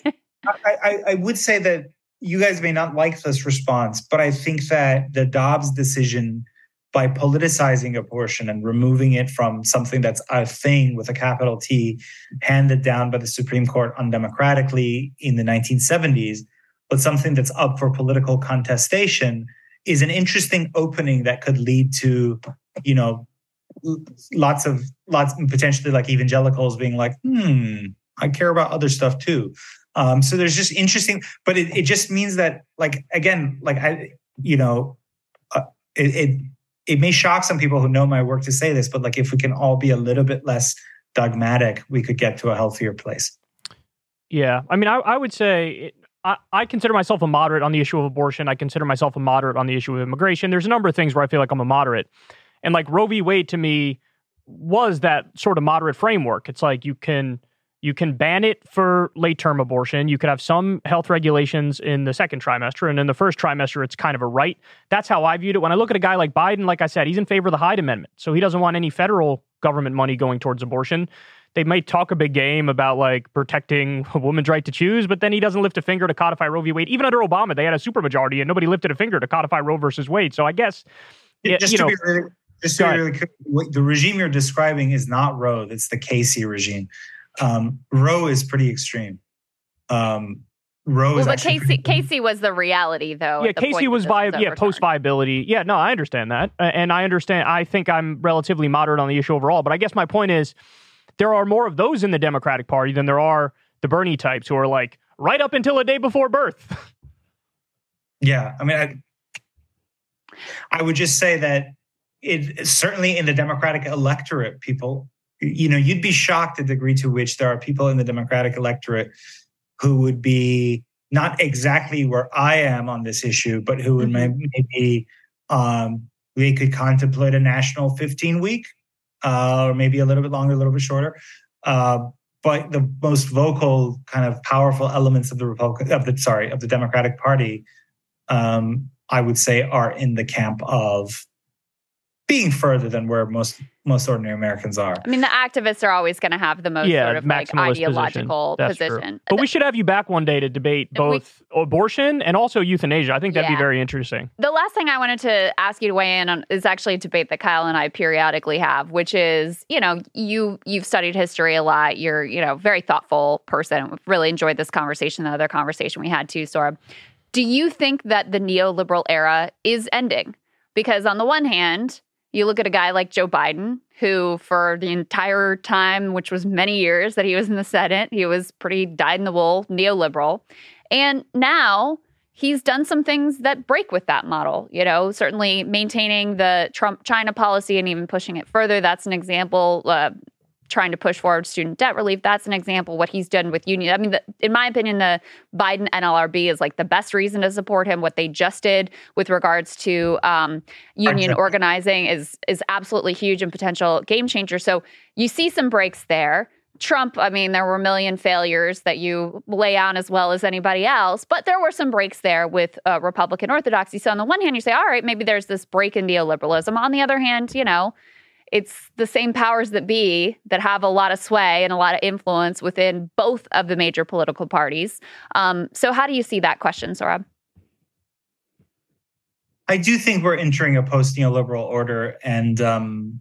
I, I would say that you guys may not like this response, but I think that the Dobbs decision by politicizing abortion and removing it from something that's a thing with a capital T handed down by the Supreme Court undemocratically in the 1970s, but something that's up for political contestation is an interesting opening that could lead to, you know, lots of lots potentially like evangelicals being like, hmm, I care about other stuff too. Um, so there's just interesting, but it, it just means that like again, like I, you know, uh, it, it it may shock some people who know my work to say this, but like if we can all be a little bit less dogmatic, we could get to a healthier place. Yeah, I mean, I, I would say it, I, I consider myself a moderate on the issue of abortion. I consider myself a moderate on the issue of immigration. There's a number of things where I feel like I'm a moderate, and like Roe v. Wade to me was that sort of moderate framework. It's like you can you can ban it for late term abortion. You could have some health regulations in the second trimester. And in the first trimester, it's kind of a right. That's how I viewed it. When I look at a guy like Biden, like I said, he's in favor of the Hyde Amendment. So he doesn't want any federal government money going towards abortion. They might talk a big game about like protecting a woman's right to choose, but then he doesn't lift a finger to codify Roe v. Wade. Even under Obama, they had a supermajority and nobody lifted a finger to codify Roe versus Wade. So I guess, just you know, really, just to be really clear, the regime you're describing is not Roe. It's the Casey regime. Um, Roe is pretty extreme. Um, Roe well, but Casey Casey was the reality though. Yeah, Casey was viable. Yeah, post viability. Yeah, no, I understand that, and I understand. I think I'm relatively moderate on the issue overall. But I guess my point is, there are more of those in the Democratic Party than there are the Bernie types who are like right up until a day before birth. yeah, I mean, I, I would just say that it certainly in the Democratic electorate, people you know, you'd be shocked at the degree to which there are people in the Democratic electorate who would be not exactly where I am on this issue, but who would mm-hmm. maybe um, they could contemplate a national 15 week, uh, or maybe a little bit longer, a little bit shorter. Uh, but the most vocal, kind of powerful elements of the Republican, of the sorry, of the Democratic Party, um, I would say, are in the camp of being further than where most most ordinary Americans are. I mean, the activists are always going to have the most yeah, sort of like ideological position. position. But we should have you back one day to debate both we, abortion and also euthanasia. I think that'd yeah. be very interesting. The last thing I wanted to ask you to weigh in on is actually a debate that Kyle and I periodically have, which is, you know, you you've studied history a lot. You're, you know, very thoughtful person. Really enjoyed this conversation, the other conversation we had too, Sohrab. Do you think that the neoliberal era is ending? Because on the one hand, You look at a guy like Joe Biden, who, for the entire time, which was many years that he was in the Senate, he was pretty dyed in the wool neoliberal. And now he's done some things that break with that model. You know, certainly maintaining the Trump China policy and even pushing it further. That's an example. Uh, trying to push forward student debt relief. That's an example what he's done with union. I mean, the, in my opinion, the Biden NLRB is like the best reason to support him. What they just did with regards to um, union organizing is is absolutely huge and potential game changer. So you see some breaks there. Trump, I mean, there were a million failures that you lay on as well as anybody else, but there were some breaks there with uh, Republican orthodoxy. So on the one hand, you say, all right, maybe there's this break in neoliberalism. On the other hand, you know, it's the same powers that be that have a lot of sway and a lot of influence within both of the major political parties. Um, so, how do you see that question, Sohrab? I do think we're entering a post neoliberal order, and um,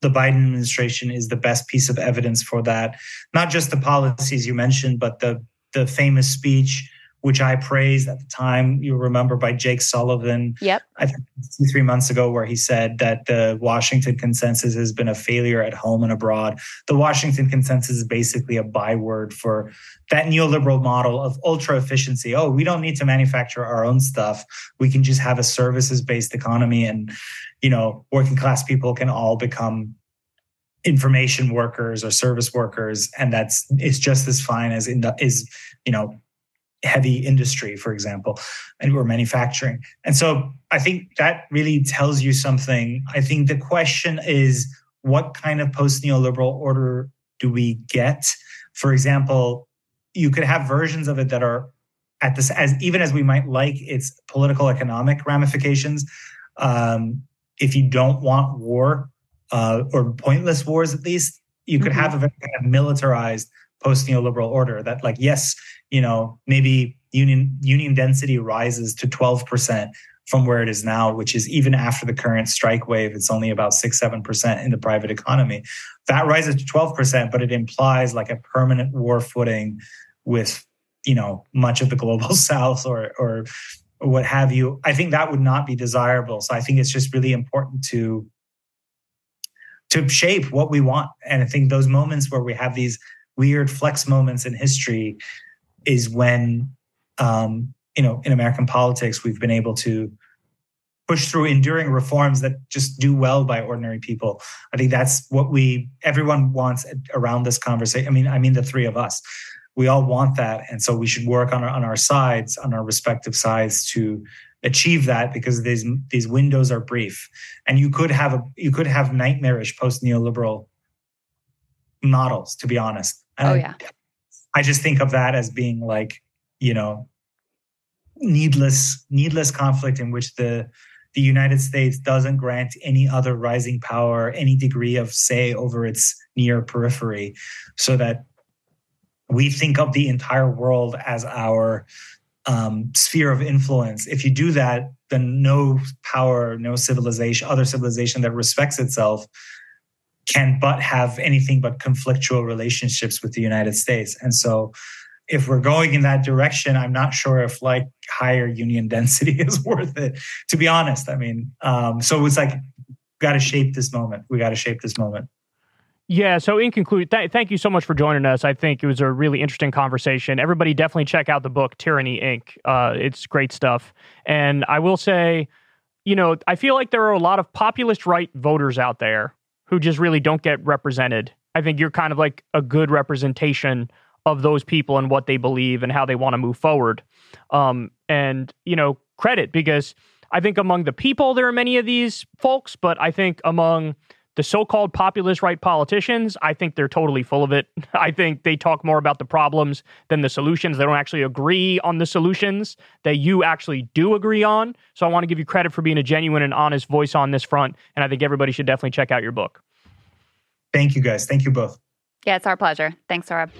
the Biden administration is the best piece of evidence for that. Not just the policies you mentioned, but the the famous speech which I praised at the time. You remember by Jake Sullivan. Yep. I think two, three months ago, where he said that the Washington consensus has been a failure at home and abroad. The Washington consensus is basically a byword for that neoliberal model of ultra efficiency. Oh, we don't need to manufacture our own stuff. We can just have a services based economy and, you know, working class people can all become information workers or service workers and that's it's just as fine as in the, is you know heavy industry, for example, and we're manufacturing. And so I think that really tells you something. I think the question is what kind of post neoliberal order do we get? For example, you could have versions of it that are at this as even as we might like its political economic ramifications. Um, if you don't want war uh, or pointless wars, at least you could mm-hmm. have a very kind of militarized post neoliberal order that like yes you know maybe union union density rises to 12% from where it is now which is even after the current strike wave it's only about 6 7% in the private economy. That rises to 12% but it implies like a permanent war footing with you know much of the global south or or what have you. I think that would not be desirable. So i think it's just really important to to shape what we want. And i think those moments where we have these weird flex moments in history is when um, you know in American politics we've been able to push through enduring reforms that just do well by ordinary people. I think that's what we everyone wants around this conversation. I mean, I mean the three of us. We all want that, and so we should work on our, on our sides, on our respective sides, to achieve that because these these windows are brief, and you could have a you could have nightmarish post neoliberal models, to be honest. And oh, yeah. I, I just think of that as being like, you know, needless, needless conflict in which the the United States doesn't grant any other rising power any degree of say over its near periphery, so that we think of the entire world as our um, sphere of influence. If you do that, then no power, no civilization, other civilization that respects itself can but have anything but conflictual relationships with the United States. And so if we're going in that direction, I'm not sure if like higher union density is worth it, to be honest. I mean, um, so it's like, got to shape this moment. We got to shape this moment. Yeah. So, in conclusion, th- thank you so much for joining us. I think it was a really interesting conversation. Everybody definitely check out the book Tyranny Inc. Uh, it's great stuff. And I will say, you know, I feel like there are a lot of populist right voters out there who just really don't get represented. I think you're kind of like a good representation of those people and what they believe and how they want to move forward. Um, and, you know, credit because I think among the people, there are many of these folks, but I think among the so-called populist right politicians, I think they're totally full of it. I think they talk more about the problems than the solutions. They don't actually agree on the solutions that you actually do agree on. So I want to give you credit for being a genuine and honest voice on this front. And I think everybody should definitely check out your book. Thank you, guys. Thank you both. Yeah, it's our pleasure. Thanks, Sohrab.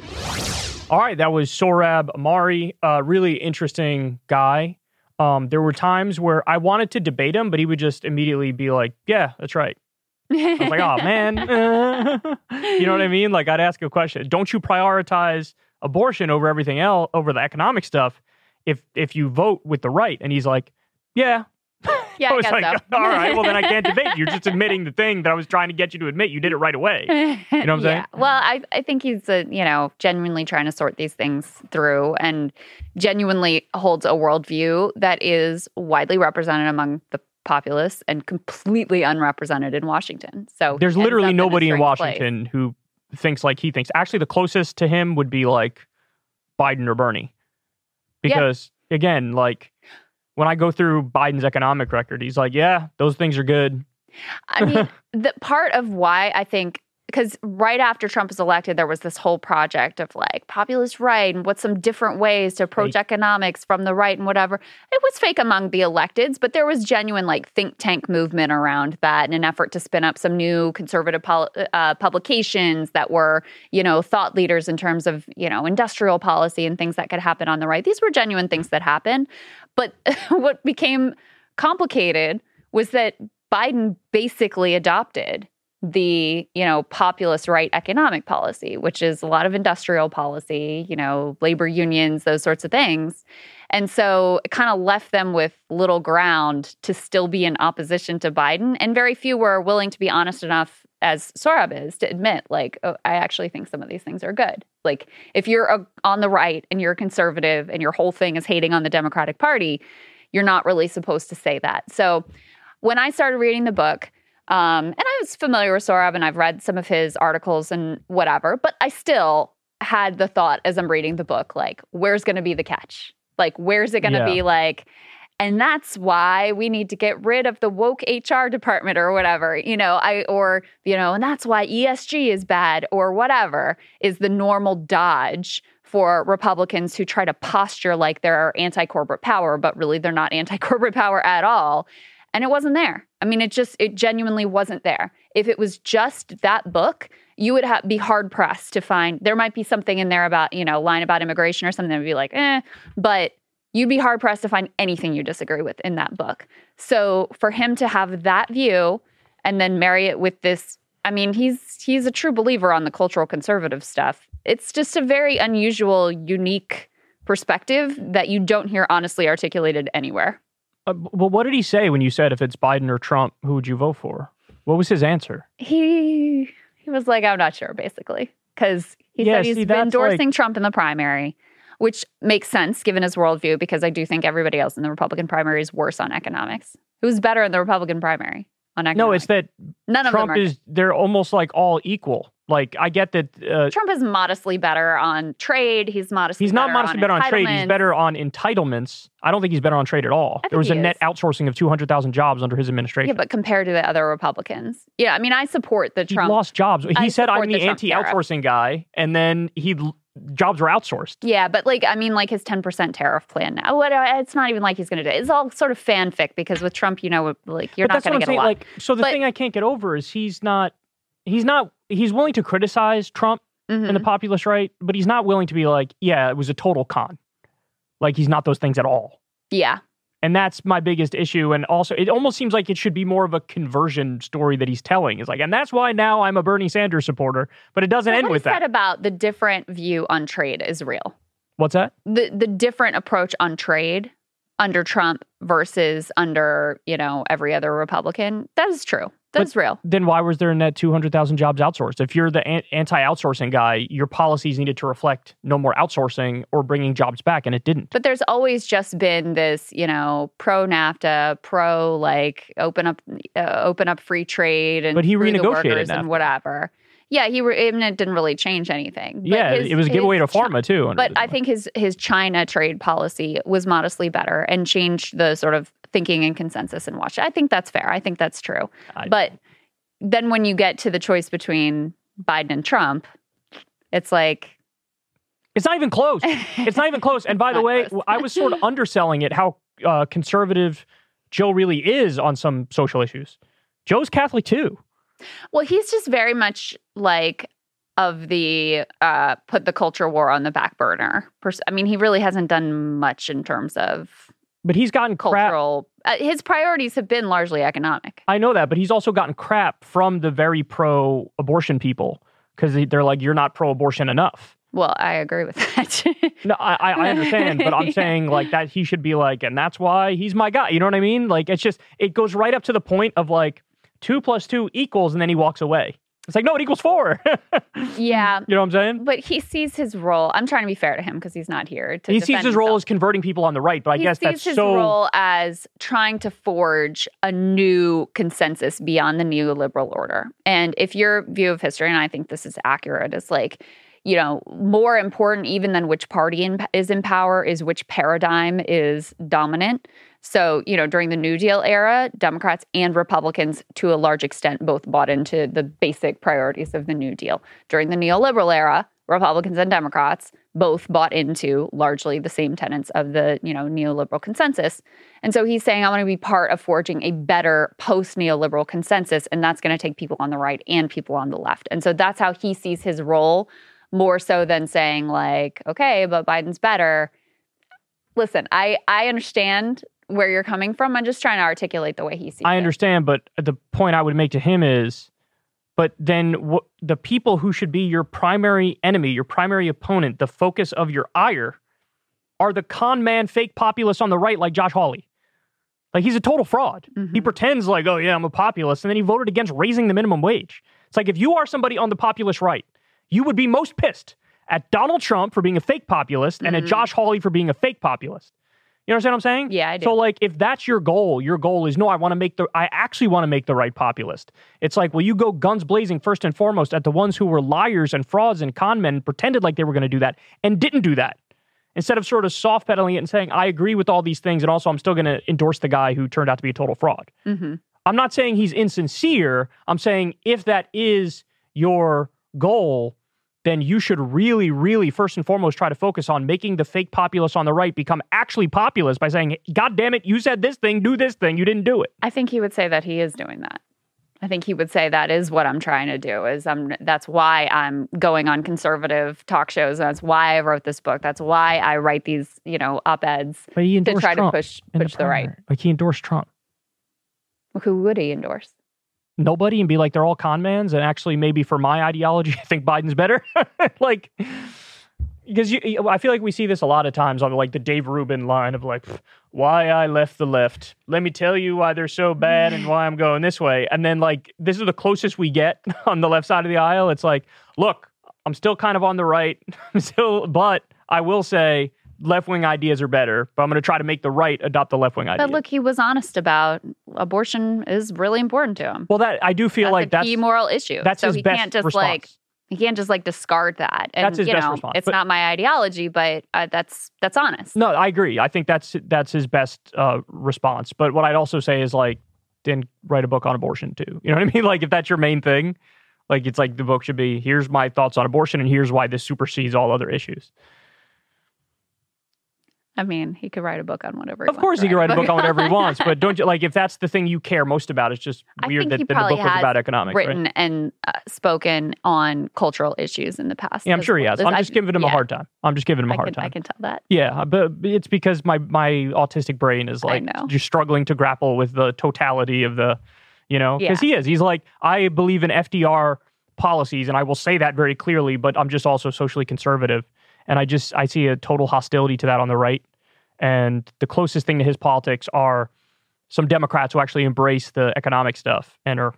All right, that was Sohrab Ahmari, a really interesting guy. Um, there were times where I wanted to debate him, but he would just immediately be like, "Yeah, that's right." I was like, oh man. you know what I mean? Like I'd ask a question. Don't you prioritize abortion over everything else, over the economic stuff, if if you vote with the right? And he's like, Yeah. Yeah, I was guess like, so. all right, well then I can't debate. You're just admitting the thing that I was trying to get you to admit. You did it right away. you know what I'm saying? Well, I, I think he's a, you know genuinely trying to sort these things through and genuinely holds a worldview that is widely represented among the populace and completely unrepresented in Washington. So There's literally up in nobody in strange place. Washington who thinks like he thinks. Actually, the closest to him would be like Biden or Bernie, Yeah. because again, like when I go through Biden's economic record, he's like, yeah, those things are good. I mean, the part of why I think because right after Trump was elected, there was this whole project of like populist right and what's some different ways to approach Fake. economics from the right and whatever. It was fake among the electeds, but there was genuine like think tank movement around that in an effort to spin up some new conservative pol- uh, publications that were, you know, thought leaders in terms of, you know, industrial policy and things that could happen on the right. These were genuine things that happened. But what became complicated was that Biden basically adopted the you know populist right economic policy which is a lot of industrial policy you know labor unions those sorts of things. And so it kind of left them with little ground to still be in opposition to biden and very few were willing to be honest enough as Sohrab is to admit like oh, i actually think some of these things are good. Like if you're a, on the right and you're a conservative and your whole thing is hating on the democratic party you're not really supposed to say that. So when i started reading the book um, and I was familiar with Sohrab and I've read some of his articles and whatever, but I still had the thought as I'm reading the book, like, where's going to be the catch? Like, where's it going to Yeah. be like, and that's why we need to get rid of the woke HR department or whatever, you know, I, or, you know, and that's why ESG is bad or whatever is the normal dodge for Republicans who try to posture like they're anti corporate power, but really they're not anti corporate power at all and it wasn't there. I mean, it just it genuinely wasn't there. If it was just that book, you would ha- be hard pressed to find. There might be something in there about you know line about immigration or something that would be like, eh, but you'd be hard pressed to find anything you disagree with in that book. So for him to have that view and then marry it with this, I mean, he's he's a true believer on the cultural conservative stuff. It's just a very unusual, unique perspective that you don't hear honestly articulated anywhere. Uh, well, what did he say when you said if it's Biden or Trump, who would you vote for? What was his answer? he he was like, I'm not sure, basically, because he Yeah, said he's see, been endorsing like- Trump in the primary, which makes sense given his worldview. Because I do think everybody else in the Republican primary is worse on economics. Who's better in the Republican primary on economics? No, it's that none of Trump them are. is. They're almost like all equal. Like I get that. Uh, Trump is modestly better on trade. He's modestly He's not better modestly on better on trade. He's better on entitlements. I don't think he's better on trade at all. There was a he net outsourcing of 200,000 jobs under his administration. Yeah, but compared to the other Republicans, yeah, I mean, I support the he Trump. lost jobs. He I said, I'm the the anti-outsourcing guy. And then he jobs were outsourced. Yeah, but like I mean, like his ten percent tariff plan now. What? uh, It's not even like he's going to do. it. It's all sort of fanfic because with Trump, you know, like you're but not going to get saying. a lot. Like, so the But- thing I can't get over is he's not, he's not, he's willing to criticize Trump Mhm. and the populist right, but he's not willing to be like, yeah, it was a total con. Like he's not those things at all. yeah, And that's my biggest issue. And also, it almost seems like it should be more of a conversion story that he's telling. It's like, and that's why now I'm a Bernie Sanders supporter, but it doesn't But end what with that. about the different view on trade is real. What's that? The the different approach on trade under Trump versus under you know every other Republican. That is true. That's real. Then why was there a net 200,000 jobs outsourced? If you're the anti outsourcing guy, your policies needed to reflect no more outsourcing or bringing jobs back, and it didn't. But there's always just been this, you know, pro NAFTA, pro like open up, uh, open up free trade, and But he renegotiated and whatever. Yeah, he re- it didn't really change anything. But yeah, his- it was a giveaway to pharma too. But I think his his China trade policy was modestly better and changed the sort of thinking and consensus in Washington. I think that's fair. I think that's true. I- But then when you get to the choice between Biden and Trump, it's like it's not even close. It's not even close. And by the way. I was sort of underselling it how uh, conservative Joe really is on some social issues. Joe's Catholic too. Well, he's just very much like of the uh, put the culture war on the back burner. Pers- I mean, he really hasn't done much in terms of But he's gotten crap. cultural. Uh, his priorities have been largely economic. I know that, but he's also gotten crap from the very pro abortion people because they're like, you're not pro abortion enough. Well, I agree with that. No, I, I I understand, but I'm Yeah. saying like that he should be like, and that's why he's my guy. You know what I mean? Like it's just it goes right up to the point of like two plus two equals, and then he walks away. It's like no, it equals four. yeah. you know what I'm saying? But he sees his role. I'm trying to be fair to him because he's not here. To He sees his role as converting people on the right, but I he guess sees that's his role as trying to forge a new consensus beyond the neoliberal order. And if your view of history, and I think this is accurate, is like, you know, more important even than which party in, is in power is which paradigm is dominant. So, you know, during the New Deal era, Democrats and Republicans, to a large extent, both bought into the basic priorities of the New Deal. During the neoliberal era, Republicans and Democrats both bought into largely the same tenets of the, you know, neoliberal consensus. And so he's saying, I want to be part of forging a better post neoliberal consensus. And that's going to take people on the right and people on the left. And so that's how he sees his role more so than saying, like, okay, but Biden's better. Listen, I, I understand where you're coming from. I'm just trying to articulate the way he sees I it. I understand, but the point I would make to him is, but then wh- the people who should be your primary enemy, your primary opponent, the focus of your ire, are the con man, fake populists on the right, like Josh Hawley. Like he's a total fraud. He Mhm. pretends like, oh yeah, I'm a populist, and then he voted against raising the minimum wage. It's like if you are somebody on the populist right, you would be most pissed at Donald Trump for being a fake populist and at Mhm. Josh Hawley for being a fake populist. You understand what I'm saying? Yeah, I do. So like if that's your goal, your goal is no, I want to make the I actually want to make the right populist. It's like, well, you go guns blazing first and foremost at the ones who were liars and frauds and con men and pretended like they were going to do that and didn't do that. Instead of sort of soft pedaling it and saying, I agree with all these things, and also I'm still going to endorse the guy who turned out to be a total fraud. Mhm. I'm not saying he's insincere. I'm saying if that is your goal, then you should really, really, first and foremost, try to focus on making the fake populists on the right become actually populist by saying, God damn it, you said this thing, do this thing, you didn't do it. I think he would say that he is doing that. I think he would say that is what I'm trying to do. Is I'm that's why I'm going on conservative talk shows. That's why I wrote this book. That's why I write these, you know, op eds to try Trump to push push the, right. Like he endorsed Trump. Who would he endorse? Nobody and be like, they're all con mans. And actually, maybe for my ideology, I think Biden's better. like, because you, I feel like we see this a lot of times on like the Dave Rubin line of like, why I left the left. Let me tell you why they're so bad and why I'm going this way. And then like, this is the closest we get on the left side of the aisle. It's like, look, I'm still kind of on the right, I'm still, but I will say left wing ideas are better. But I'm going to try to make the right adopt the left wing ideas. But look, he was honest about abortion is really important to him. well, that I do feel that's like a that's key moral issue. that's so his he best can't just response. like he can't just like discard that. And That's his you best know, response. it's But- not my ideology, but uh, that's that's honest. No, I agree. I think that's that's his best uh, response. But what I'd also say is like, then write a book on abortion too. You know what I mean? Like if that's your main thing, like it's like the book should be here's my thoughts on abortion and here's why this supersedes all other issues. I mean, he could write a book on whatever. He Of course, he could write a book on whatever he wants, but don't you like if that's the thing you care most about? It's just weird think that the book was about economics. written Right? and uh, spoken on cultural issues in the past. Yeah, I'm sure he well. has. I'm I- just giving him a hard time. I'm just giving him a I hard can, time. I can tell that. Yeah, but it's because my my autistic brain is like just struggling to grapple with the totality of the, you know, because he is. He's like, I believe in FDR policies, and I will say that very clearly. But I'm just also socially conservative, and I just I see a total hostility to that on the right. And the closest thing to his politics are some Democrats who actually embrace the economic stuff and are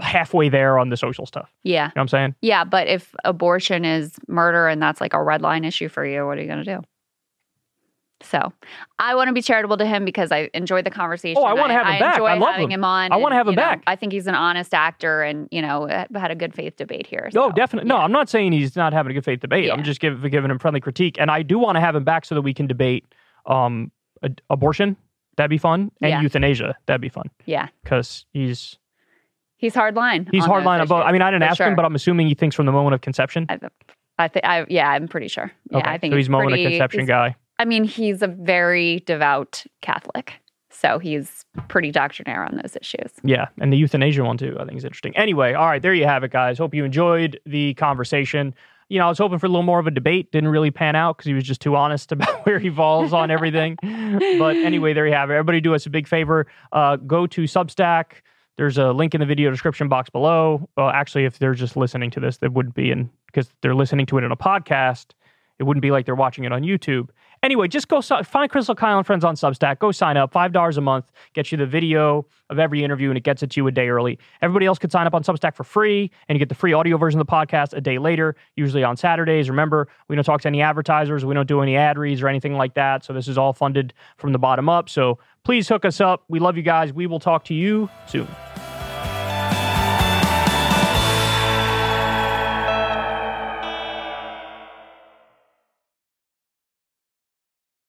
halfway there on the social stuff. Yeah, You know what I'm saying? yeah. But if abortion is murder and that's like a red line issue for you, what are you going to do? So, I want to be charitable to him because I enjoyed the conversation. Oh, I wanna have him back. enjoy I love having him. him on. I wanna have him know, back. I think he's an honest actor, and you know, had a good faith debate here. No, so, definitely. No. I'm not saying he's not having a good faith debate. I'm just give, giving him friendly critique, and I do want to have him back so that we can debate um, abortion. That'd be fun, and Yeah. euthanasia. That'd be fun Yeah, because he's he's hard line. he's hard line on both. I mean, I didn't ask him, but I'm assuming he thinks from the moment of conception. I, I think, I yeah, I'm pretty sure. Yeah, Okay, I think so he's moment pretty, of conception he's- guy. I mean, he's a very devout Catholic, so he's pretty doctrinaire on those issues. Yeah, and the euthanasia one too. I think is interesting. Anyway, all right, there you have it, guys. Hope you enjoyed the conversation. You know, I was hoping for a little more of a debate. Didn't really pan out because he was just too honest about where he falls on everything. but anyway, there you have it. Everybody, do us a big favor. Uh, go to Substack. There's a link in the video description box below. Well, actually, if they're just listening to this, there wouldn't be, and because they're listening to it in a podcast. It wouldn't be like they're watching it on YouTube. Anyway, just go find Krystal Kyle and Friends on Substack. Go sign up. $5 a month gets you the video of every interview and it gets it to you a day early. Everybody else could sign up on Substack for free and you get the free audio version of the podcast a day later, usually on Saturdays. Remember, we don't talk to any advertisers, we don't do any ad reads or anything like that. So this is all funded from the bottom up. So please hook us up. We love you guys. We will talk to you soon.